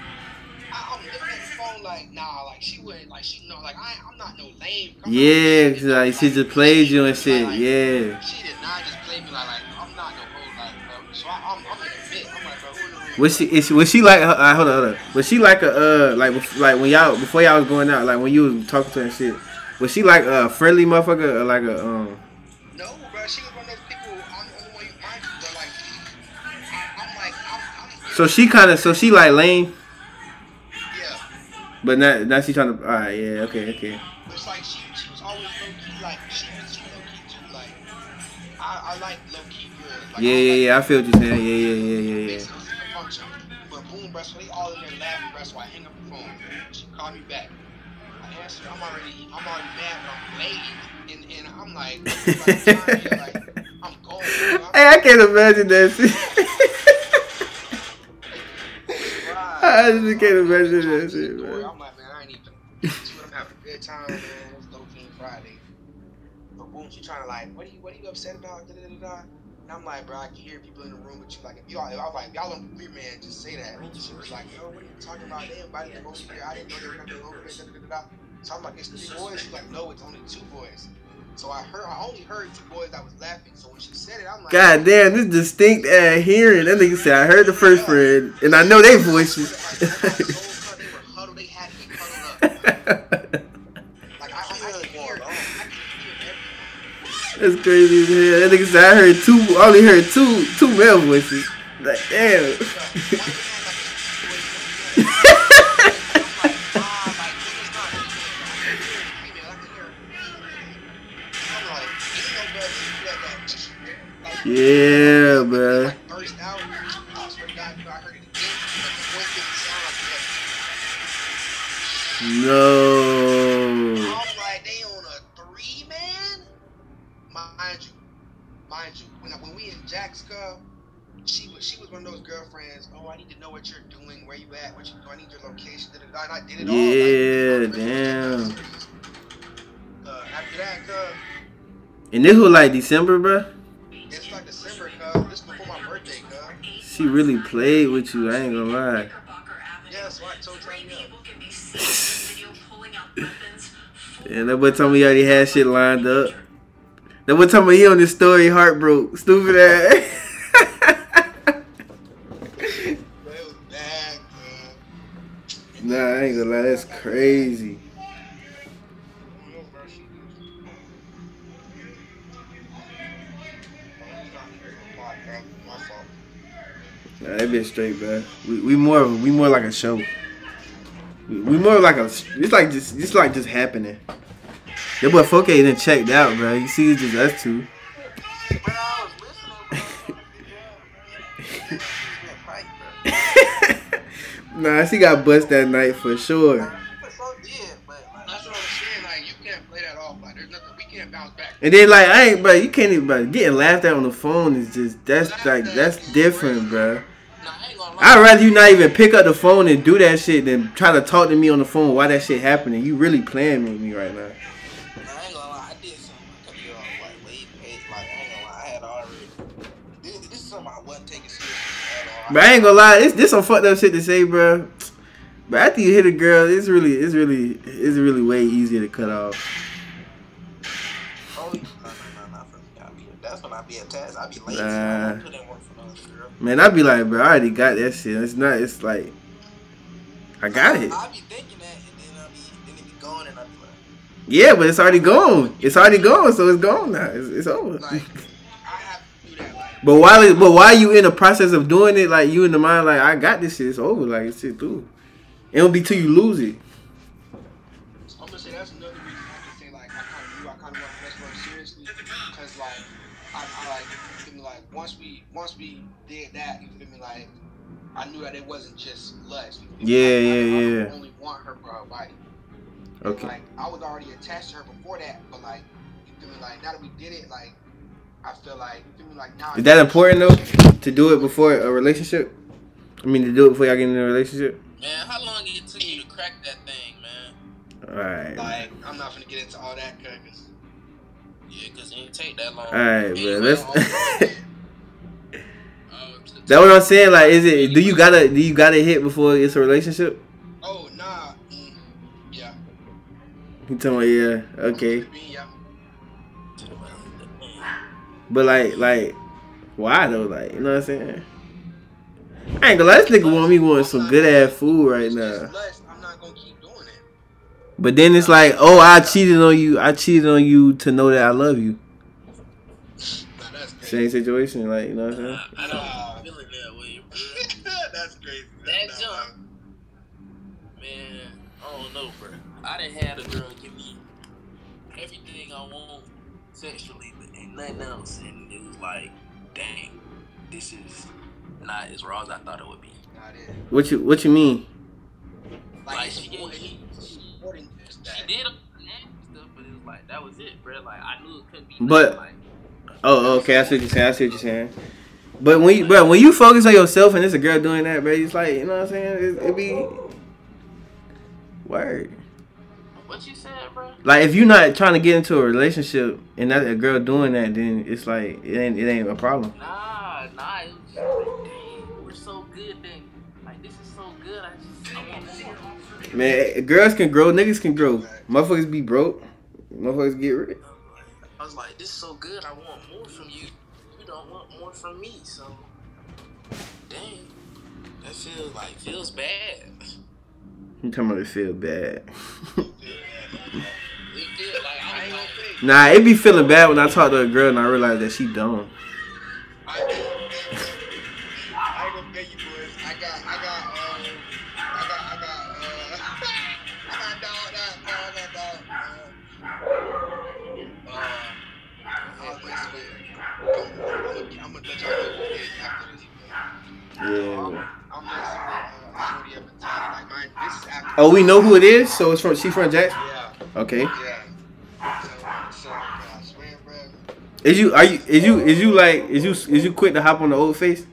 I, I'm looking at the phone like nah, like she wouldn't like she know like I I'm not no lame. I'm Yeah, cause like she just played you and shit. Yeah. Was she is she, was she like uh, hold on hold on was she like a uh like like when y'all before y'all was going out like when you was talking to her and shit was she like a friendly motherfucker or like a um No, bro. She was one of those people. I'm the only one you mind but like I, I'm like I'm, I'm so she kind of so she like lame yeah. but now now she trying to all right yeah okay okay It's like she, she was always low key, like she was she low key too. Like I, I like low key girls. Like, yeah yeah like yeah I feel what you're saying yeah yeah yeah yeah yeah But boom, bro, so they all laughing. So I hang up the phone. She called me back. I answer. I'm already, I'm already mad, but I'm late, and, and I'm like, I'm, like, I'm going. You know? hey I can't imagine that I just can't imagine that shit man I'm like, man, I ain't even. I'm having a good time, man. It's Friday. But boom, she trying to like, what are you, what are you upset about? Da, da, da. And I'm like, bro, I can hear people in the room with you. Like, if y'all, I was like, y'all on Weird Man, just say that. She was like, yo, what are you talking about? They invited them over here. I didn't know they were coming over here. Da, da, da. So I'm like, it's three boys. She's like, no, it's only two boys. So I heard, I only heard two boys that was laughing. So when she said it, I'm like, God damn this distinct ass hearing that nigga said I heard the first friend and I know they voices *laughs* That's crazy as hell. That nigga said I heard two, I only heard two, two male voices. Like, damn. *laughs* Yeah, bruh. No. She was she was one of those girlfriends. Oh, I need to know what you're doing, where you at, what you do. I need your location. And I did it all. Yeah, damn. Uh, after that, uh, And this was like December, bruh. it's like December, cuz. This before my birthday, cuz. She really played with you. I ain't gonna lie. Yeah, so I told her, *laughs* yeah. And that boy told me he already had shit lined up. That boy told me he on this story heart broke. Stupid ass. *laughs* nah, I ain't gonna lie. That's crazy. No, first she did. My, bro, my fault. Nah, that bitch straight, bro. We, we more of- we more like a show. We, we more like a it's like just it's like just happening. That boy Foke done checked out, bro. You see, it's just us two. *laughs* *laughs* *laughs* nah, she got bust that night for sure. And then like I ain't, bro. You can't even, bro. Getting laughed at on the phone is just that's like that's different, bro. I'd rather you not even pick up the phone and do that shit than try to talk to me on the phone while that shit happening. You really playing with me right now. But I ain't gonna lie, it's this some fucked up shit to say, bro. But after you hit a girl, it's really, it's really, it's really way easier to cut off. Oh, Only, no, no, no, not for me. I be, that's when I be attached. I be lazy. Nah. I don't put in work for no girl. Man, I'd be like, bro, I already got that shit. It's not, it's like, I got it. I be thinking that, and then I be, then it be going, and I be like, Yeah, but it's already gone. It's already gone, so it's gone now. It's, it's over. Like *laughs* I have to do that. Like But while, it, but while you in the process of doing it, like you in the mind, like I got this shit. It's over. Like it's shit through. it won't be till you lose it. I'm gonna say that's another reason I can say like I kind of knew I kind of want to seriously because like I, I like you feel me like once we once we did that you feel me like I knew that it wasn't just lust. Yeah, Like, I, yeah, I yeah. don't only want her for her body. And, Okay. Like I was already attached to her before that, but like you feel me like now that we did it, like I feel like feel like now. Is that important though? To do it before a relationship? I mean, to do it before y'all get in a relationship? man, how long did it take you to crack that thing, man? Alright. Like I'm not gonna get into all that because Yeah, cause it didn't take that long. Alright, bro. Anyway, Let's. um, *laughs* That what I'm saying. Like, is it? Do you gotta? Do you gotta hit before it's a relationship? oh nah, mm, yeah, You tell me yeah? Okay. yeah. But like, like, why though? Like, you know what I'm saying? I ain't gonna lie. This nigga want me want some good ass food right now. just lust. I'm not gonna keep doing it. But then it's like, oh, I cheated on you. I cheated on you to know that I love you. Nah, that's crazy. Same situation. Like, you know what I'm saying? I don't feel it that way, bro. *laughs* that's crazy. That Nah, jump. Man, I don't know, bro. I done had a girl give me everything I want sexually, but ain't nothing else, and it was like, dang, this is not as raw as I thought it would be. What you What you mean? Like, Like, it's she more, gave me- it's more than just She did all the stuff, but it was like that was it, bro. Like I knew it couldn't be. But- nothing, like, oh, oh, okay. I see what you're saying. I see what you're saying. But when you, bro, when you focus on yourself and it's a girl doing that, bro, it's like, you know what I'm saying? It, it be word. Like if you're not trying to get into a relationship and that a girl doing that, then it's like it ain't it ain't a problem. Nah, nah. It was just like, dang, we're so good. Then, like this is so good. I just I want more. Man, girls can grow, niggas can grow. Motherfuckers be broke. Motherfuckers get rich. I was like, this is so good. I want more from you. You don't want more from me. So, dang, that feels like feels bad. You talking about it feel bad. *laughs* nah, it be feeling bad when I talk to a girl and I realize that she dumb. I, I ain't gonna get you boys. I got, I got, um, I got, I got, uh, I got dog, that, dog, that, dog. Uh, uh, I'll just wait. I'm, I'm, I'm gonna let y'all know who it is after this. Yeah. I'm messing with uh, Shorty up in town. Like, mine, this is after. Oh, we know who it is. So it's from she from Jackson. Yeah, Okay. yeah. So, so, I swear, bro. Is you are you is you is you like is you is you quick to hop on the old face?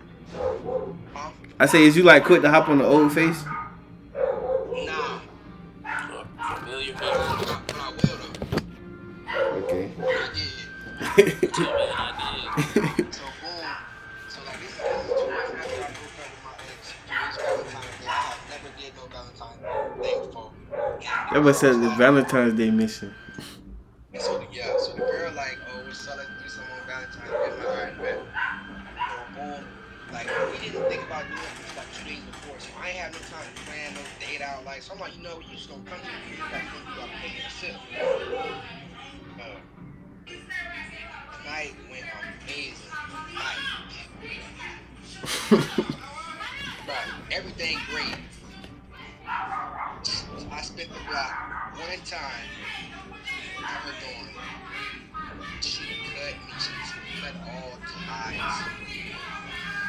Huh? I say is you like quick to hop on the old face? Nah, Familiar face. but, but I will though. Okay. I never did. Yeah, man, I did. So boom. So Everything great. I spent the block one time. I her. She cut me. She cut all ties.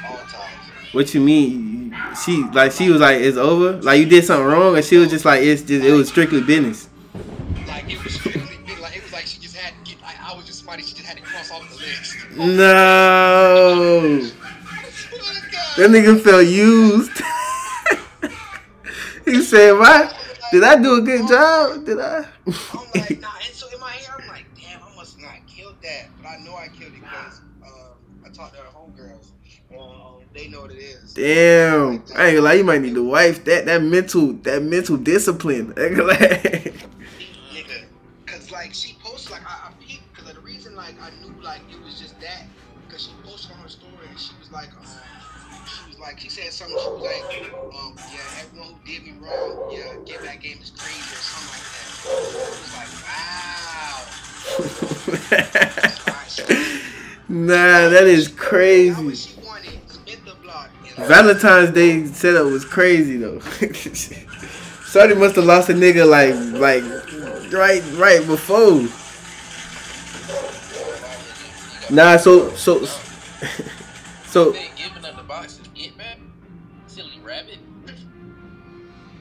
All ties. What you mean? She like she was like it's over. Like you did something wrong, and she was just like it's just it was strictly business. Like it was strictly big. Like it was like she just had to get. Like I was just somebody she just had to cross off the list. No, that nigga felt used. *laughs* he said, "What? Did I do a good job? Did I?" I'm like, nah. And so in my head, I'm like, damn, I must not killed that. But I know I killed it because um, I talked to her homegirls. Um, they know what it is. Damn, I ain't gonna lie. You might need to wife that that mental that mental discipline. *laughs* I ain't nigga. Cause like she posted like I, I peeped because the reason like I knew like it was just that because she posted on her story and she was like um was like she said something she was like um yeah everyone who did me wrong yeah get back game is crazy or something like that. I was like wow. Nah, that is crazy. what she wanted spit the block. And Valentine's Day setup was crazy though. *laughs* Shorty must have lost a nigga like like right right before. Nah, so so *laughs* so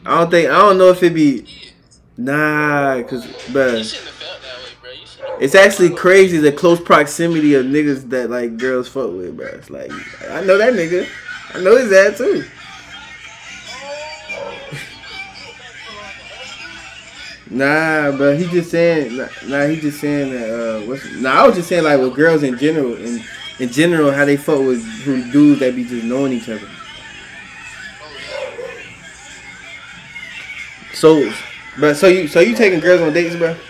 I don't think I don't know if it be nah, cause You bruh, shouldn't have felt that way, bro. You should have. it's actually crazy the close proximity of niggas that like girls fuck with, bruh. It's like I know that nigga, I know his ass too. Nah, but he just saying. Nah, nah, he just saying that. Uh, what's, nah, I was just saying like with girls in general, in in general, how they fuck with who dudes that be just knowing each other. So, but so you so you taking girls on dates, bro? Hey,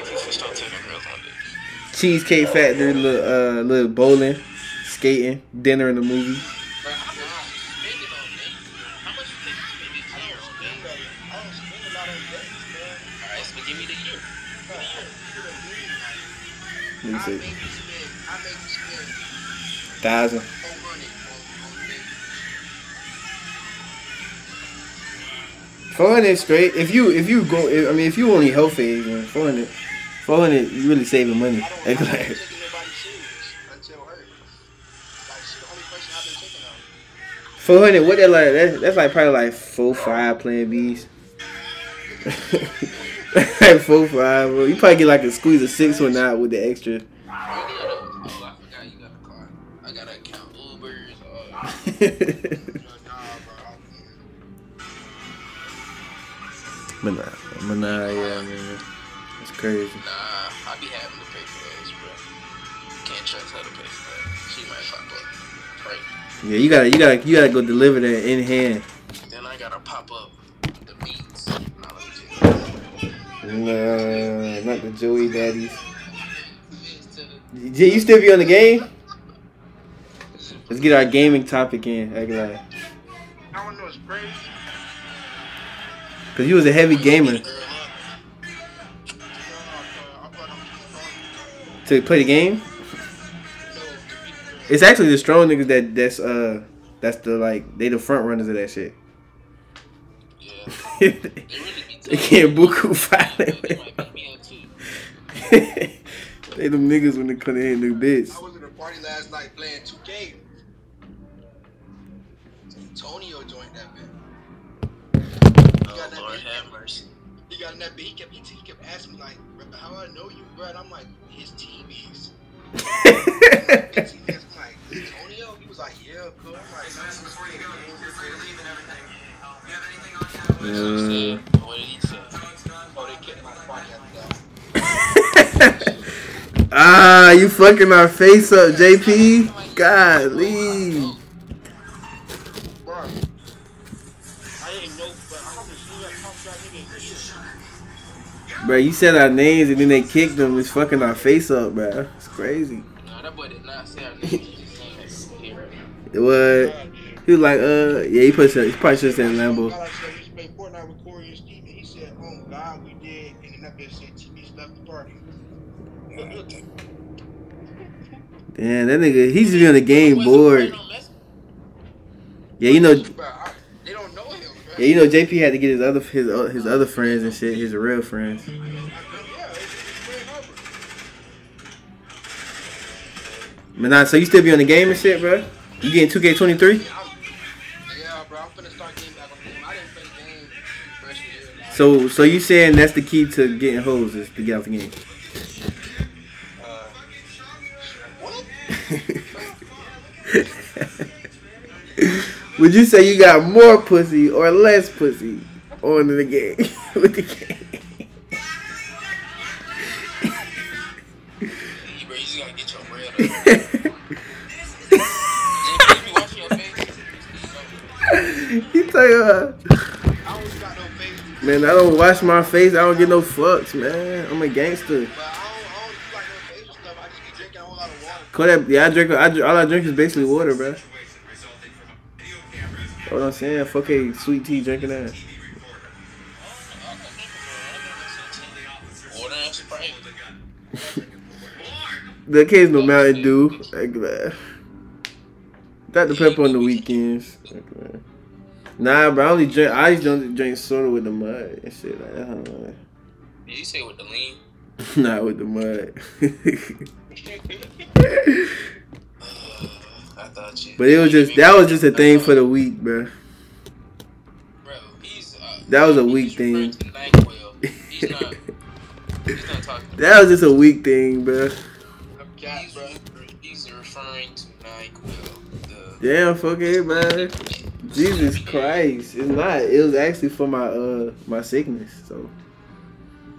people start taking girls on dates. Cheesecake Factory, little uh, little bowling, skating, dinner in the movie. Bro, how much you 400 straight. If you if you go, I mean, if you only healthy, 400, 400, you really saving money. I don't like, Four hundred, what that like? That's, that's like probably like four five playing bees. like *laughs* four five, bro. You probably get like a squeeze of six or not with the extra. *laughs* but nah, but nah, yeah, man, it's crazy. nah, I be having to pay for those, bro. Can't trust her to pay for that. She might fuck up. Right. Yeah, you gotta, you gotta, you gotta go deliver that in hand. Then I gotta pop up the meats. Nah, let me. Nah, not the Joey Daddies. Did you still be on the game? Let's get our gaming topic in. I don't know, it's crazy. Cause you was a heavy gamer Girl up. I thought I'm just to play the game. No, to beat the girl. It's actually the strong niggas that that's uh that's the like they the front runners of that shit. Yeah. *laughs* they It really be tough. can't buku They fight. might beat me up too. *laughs* they them niggas when they come in the bitch. I was in a party last night playing 2K. Antonio joined that bit. Oh, Lord have mercy. He got in that bit. He kept, he, he kept asking me like, "Bro, how I know you, bro? And I'm like, his TVs. I'm *laughs* like, Antonio? He was like, yeah, cool. I'm like, "Nice before you go, you're free to leave and everything. You have anything on you? What did he say? What did he say? Oh, they kicked my party after that. *laughs* ah, you fucking our face up, JP. *laughs* Golly. Bro, you said our names and then they kicked them. It's fucking our face up, bro. It's crazy. Nah, that boy did not say our *laughs* name. He just What? He was like, uh, yeah, he put he probably should have said Lambo. God, I said, we used to play Fortnite with Corey and Steven. He said, oh God, we did. And then that bitch said, TB's left the party. Damn, that nigga, he's just be on the game bored. Yeah, you know, yeah, you know, JP had to get his other his uh, his other friends and shit, his real friends. Yeah, it's, it's. But nah, so you still be on the game and shit, bro? You getting 2K23? Yeah, bro, I'm finna start getting back on the game. I didn't play the game freshman year. So, so you saying that's the key to getting hoes is to get out the game? uh, *laughs* *laughs* what? Would you say you got more pussy or less pussy on the game *laughs* with the game? Bro, you just gotta get your bread up. JP, you washing your face? you tell you, uh, I don't got no face, man, I don't wash my face. I don't get no fucks, man. I'm a gangster. but I don't, I don't do like no facial stuff. I just be drinking a whole lot of water. Kodak, yeah, I drink. I drink, all I drink is basically water, bro. What I'm saying, fuck a sweet tea drinking ass. *laughs* Water and Sprite. The occasional Mountain Dew. Like that. Got the pepper on the weekends. Like. Nah, bro, I only drink. I just don't drink soda with the mud and shit like that. Did you say with the lean? *laughs* Not with the mud. *laughs* I thought you. but it was just that was just a thing for the week, bro. Bro, he's. Uh, That was a weak thing. He's not. He's not talking. *laughs* That was just a week thing, bro. I'm He's, bro. he's referring to NyQuil. The Damn, fuck it, man. Jesus Christ, it's not. It was actually for my uh my sickness. So,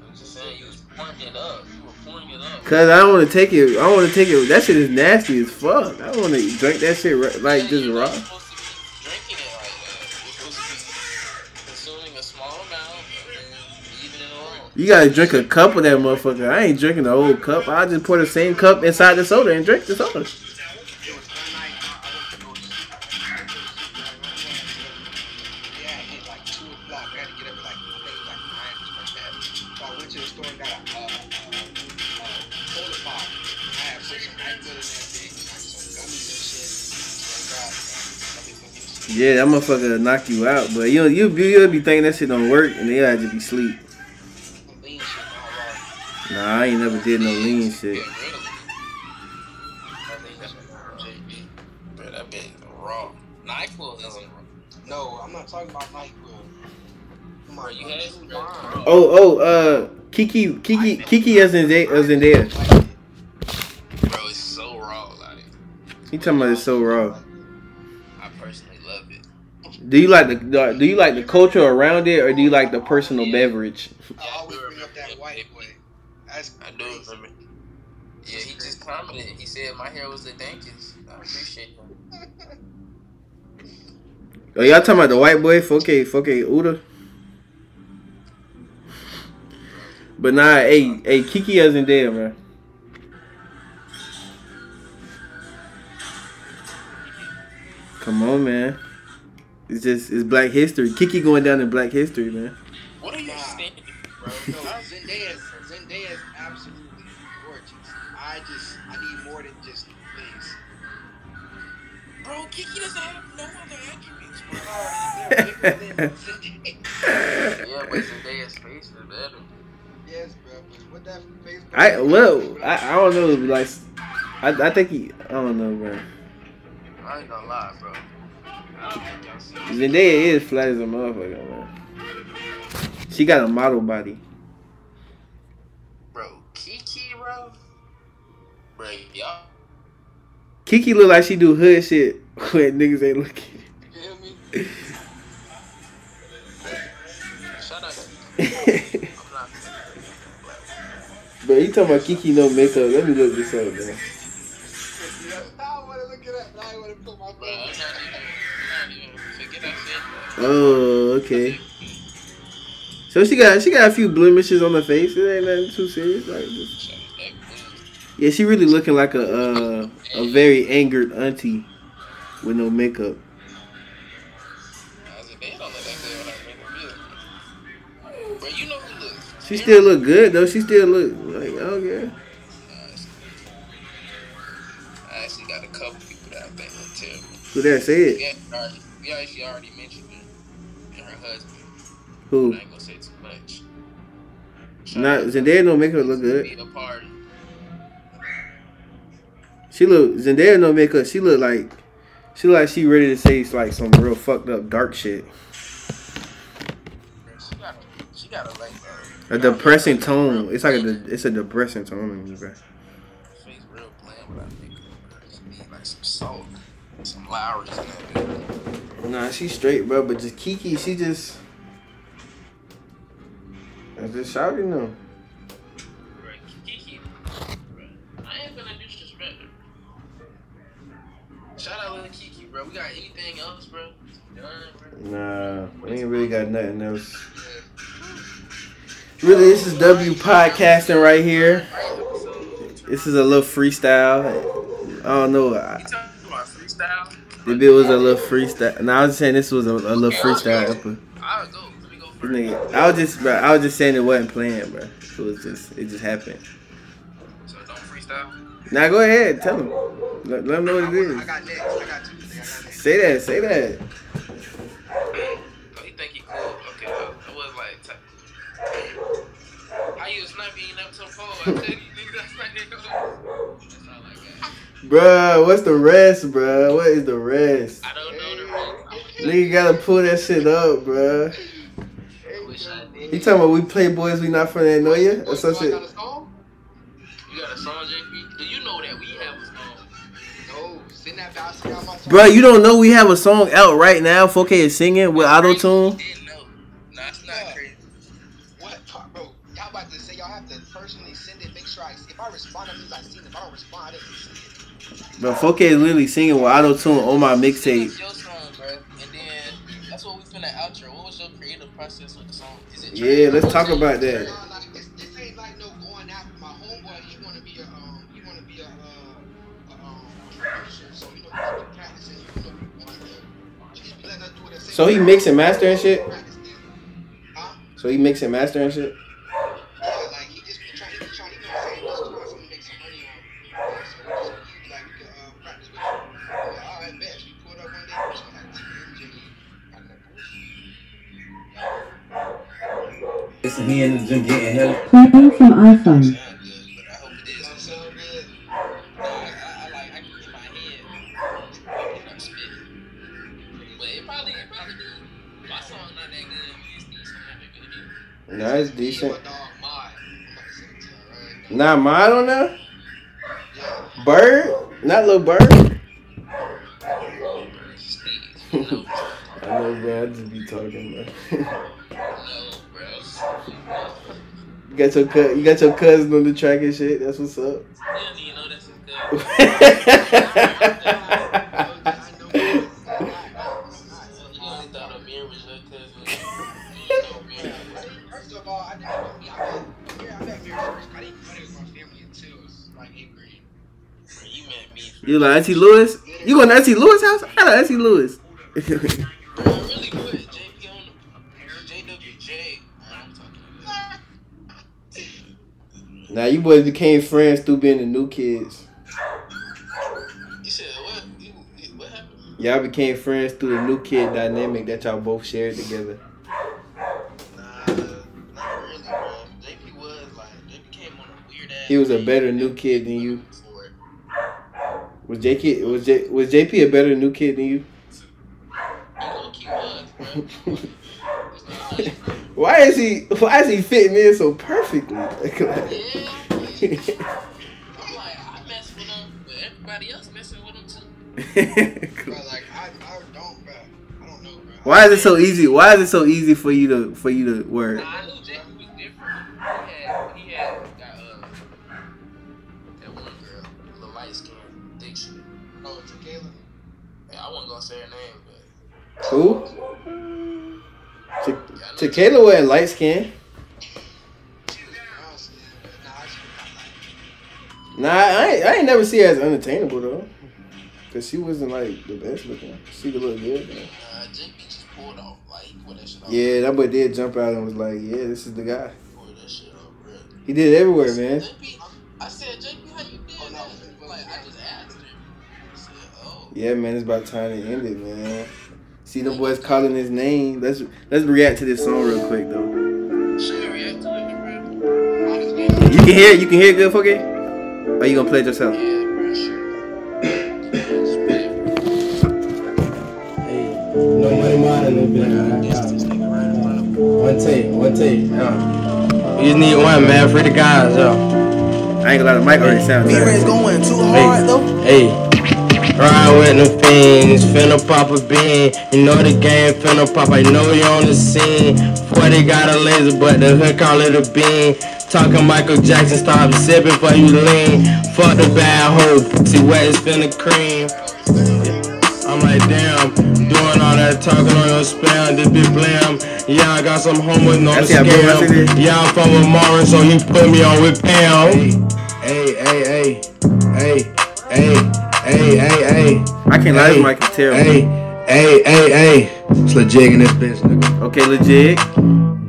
I'm just saying, you was it up. Cause I don't want to take it. I don't want to take it. That shit is nasty as fuck. I don't want to drink that shit ri- like just raw. not supposed to be drinking it like that. You're supposed to be consuming a small amount and then leaving it alone. You gotta drink a cup of that motherfucker. I ain't drinking the whole cup. I just pour the same cup inside the soda and drink the soda. Yeah, that motherfucker will knock you out. But you you you'll be thinking that shit don't work and they had to be sleep. some lean shit all raw. Nah, I ain't never did no lean shit. Get rid of it. I think that's what JB. Bro, that bit raw. NyQuil isn't raw. No, I'm not talking about NyQuil. Come on, you had some mine. Oh oh uh Kiki Kiki Kiki as in Zay- as in there. Bro, it's so raw. Like, He talking about it's so raw. Do you like the do you like the culture around it or do you like the personal beverage? I always bring up that white boy. That's I do remember. Yeah, he just commented. He said my hair was the dankest. I appreciate that. Oh y'all talking about the white boy? Okay, okay, Uda. But nah, hey, hey, Kiki isn't there, man. Come on, man. It's just it's Black History. Kiki going down in Black History, man. What are you Nah. standing, bro. *laughs* No, Zendaya, Zendaya is absolutely gorgeous. I just, I need more than just things. bro? Kiki doesn't have no other attributes, bro. They're bigger than *laughs* Zendaya. yeah, but Zendaya's face is better. Yes, bro. What that face? I well, I, I don't know, like I, I think he I don't know, bro. I ain't gonna lie, bro. Zendaya is flat as a motherfucker, man. She got a model body. Bro, Kiki, bro. Bro, y'all. Kiki look like she do hood shit *laughs* when niggas ain't looking. You hear me? Shut up. I'm. But he *laughs* talking about Kiki no makeup. Let me look this up, man. I want to look at that. but I want to put my Oh, okay. So she got she got a few blemishes on her face. It ain't nothing too serious. Like just, Shut that blue. yeah, she really looking like a uh, a very angered auntie. with no makeup. I was like, they don't look that good when I make a video. Bro, you know who looks. She still look good though. She still look like okay. I actually got a couple people that I think look terrible. Who that say it? Yeah, already, we actually already Who? But I ain't gonna say too much. Not Zendaya no makeup look good. A. She look Zendaya no makeup. She look like she look like she ready to say like some real fucked up dark shit. She got, she got a like A depressing tone. It's like a de- it's a depressing tone in me, bro. Face real bland without makeup. bro. She need like some salt, some Lawry's in that bitch. Nah, she's straight, bro. But just Kiki, she just. I just shouting them. Bro, Kiki, bro, I ain't gonna disrespect her. Shout out to Kiki, bro. We got anything else, bro? Nah, we ain't really got nothing else. Really, this is W podcasting right here. This is a little freestyle. I don't know. I, You talking about freestyle? the bill was a little freestyle. Nah, I was saying this was a, a little freestyle. episode. Nigga, I was just, bro. I was just saying it wasn't planned, bro. It was just, it just happened. So don't freestyle. Now go ahead, tell him. Let, let him know what it is. I got next. I got two. I got next. Say that, say that. Oh, he think he cool. Okay, I was like, t- you a sniper? You ain't never took pole. I tell you, nigga, that's like nigga. That's all I got. Bruh, what's the rest, bruh? What is the rest? I don't know the rest. Nigga gotta pull that shit up, bruh. I wish I did. You talking about we play boys, we not from that know ya? Or some shit? got a song? You got a song, do you know that we have a song oh sing that out bruh you don't know we have a song out right now. 4K is singing with auto tune. Didn't it's not Yeah. crazy. What, bro? Y'all about to say y'all have to personally send it. Make sure I. If I respond, that means I seen it. If I don't respond, I didn't see it. Bro, 4K is literally singing with auto tune on my mixtape. A. Um, a. Uh, um, Producer. So you know he's been practicing. You know we want to. Just letting us talk it at the So he mix and master and shit? Practice this. Huh? So he mix and master and shit? Decent. my dog, Mod. I'm about to send it to her right Nah, now. mine on there? Bird? Not little bird? Steve, you know, I know, bro. I just be talking, bro. *laughs* you got your cou- you got your cousin on the track and shit. That's what's up. You know that's his good. I know Mod is not. You only thought Amir was your cousin. You know Amir. First of all, I didn't know me. I met, yeah, I met Mary first. I didn't know it was *laughs* my family until it was like eighth grade. Bro, you met me. you like Auntie Lewis? You going to Auntie Lewis' house? I got Auntie Lewis. *laughs* Bro, I really put JP on the JWJ. I'm talking about. Now you boys became friends through being the new kids. You said what? You, what happened? Y'all became friends through the new kid dynamic that y'all both shared together. Nah, not really, bro. JP was like, JP came on a weird ass. He was a better new kid than you. Was JK was J, was JP a better new kid than you? He low-key was, bro. *laughs* It's not nice, bro. Why is he why is he fitting in so perfectly? Like, Yeah. I'm like, I mess with him, but everybody else messing with him too. Bro, like I, I don't, bro. I don't know, bro. why is it so easy? Why is it so easy for you to for you to work? Nah, I knew JP was different. He had, he had got uh, that one girl, the light skin, thick shit. Oh, Tequila. Yeah, I wasn't gonna say her name, but Who? Tequila wasn't light skin. Nah, I ain't, I ain't never see her as unattainable though. Cause she wasn't like the best looking. She could look good though. Yeah, that boy did jump out and was like, "Yeah, this is the guy." He did it everywhere, man. I said, how you? Like, I just asked him. Oh. Yeah, man, it's about time to end it, man. See the boys calling his name. Let's let's react to this song real quick though. Should react to it, bro. Honestly. You can hear it. You can hear it good, Fucky? Or you gonna play it yourself? Yeah, bro, sure. Just play it, bro. Hey, no money modeling, I guess bitch. Uh, this uh, nigga right in front of me. One take, one take. Uh. Yeah. We just need one, man. Free the guys, yo. I ain't gonna lie, the mic already sounds B-Ray's good. going too hard though. Hey, ride with the fiends, finna pop a bean. You know the game finna pop, I know you on the scene. 40 got a laser, but the hood call it a bean. Talking Michael Jackson, stop sipping for you lean. Fuck the bad hoe, see wet is finna cream. I'm like, damn, doing all that talking on your spam, this be blam. Yeah, I got some homies on the That's how big my shit scam. Yeah, I'm from Marvin, so he put me on with Pam. Hey, hey, hey, hey, hey, hey, hey, hey. Hey. I can't lie, Hey, mic is terrible. Hey, hey, hey, hey. It's legit in this bitch, nigga. Okay, legit.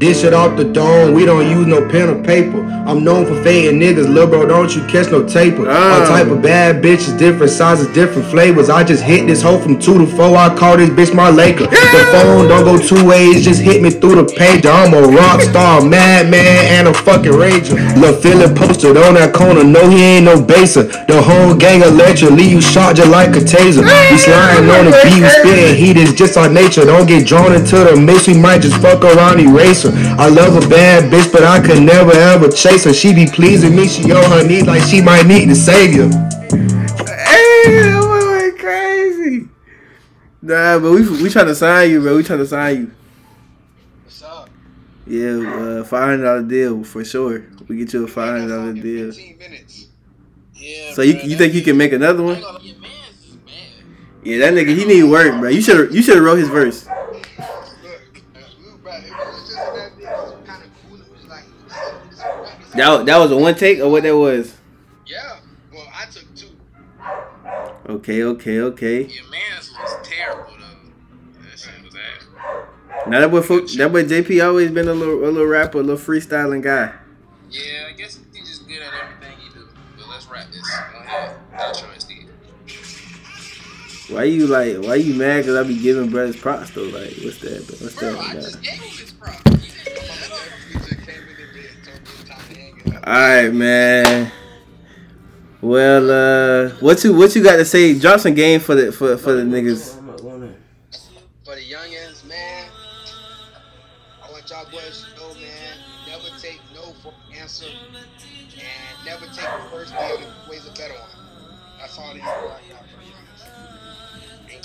Dish it off the dome, we don't use no pen or paper. I'm known for fading niggas, lil' bro, don't you catch no taper. Oh. All type of bad bitches, different sizes, different flavors. I just hit this hoe from two to four, I call this bitch my Laker. The phone don't go two ways, just hit me through the page. I'm a rock star, madman, and a fucking rager. Lil' Philip posted on that corner, no he ain't no baser. The whole gang electric, leave you shot just like a taser. We sliding on the beat, we spitting heat, it's just our nature. Don't get drawn into the mix, we might just fuck around eraser. I love a bad bitch, but I could never ever chase her. She be pleasing me, she on her knees like she might need the savior. Hey, that boy went crazy. Nah, but we we trying to sign you, bro. We trying to sign you. What's up? Yeah, uh, five hundred dollar deal for sure. We get you a five hundred dollar Fucking deal. 15 minutes. Yeah, So you bro, you that think you can make another I one? Yeah, that nigga he need work, bro. You should you should have wrote his verse. That That was a one take or what that was? Yeah. Well, I took two. Okay, okay, okay. Your man's was terrible though. That shit was ass. Now that boy that boy JP always been a little a little rapper, a little freestyling guy. Yeah, I guess he's just good at everything he do. But let's wrap this. Go ahead. Outro and Steve. Why you like why you mad? Cause I be giving brothers props though. Like what's that? What's Bro, that? I just gave him his props. You didn't give him that up. We just came in the bed, told me time to hang it up. All right, man. Well, uh, what you what you got to say? Drop some game for the for for the niggas.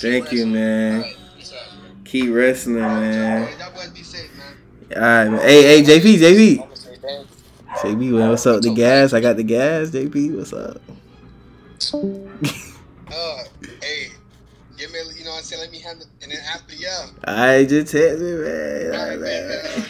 Thank you, man. Alright, peace out, bro. Keep wrestling, man. y'all boys be safe, man. All right, man. Hey, hey, JP, JP, I'm gonna say thank JP. man, What's up? The gas? I got the gas. JP, what's up? Uh, hey, give me, you know what I'm saying? Let me handle, and then after, yeah. I just text me, man. All right, right, man.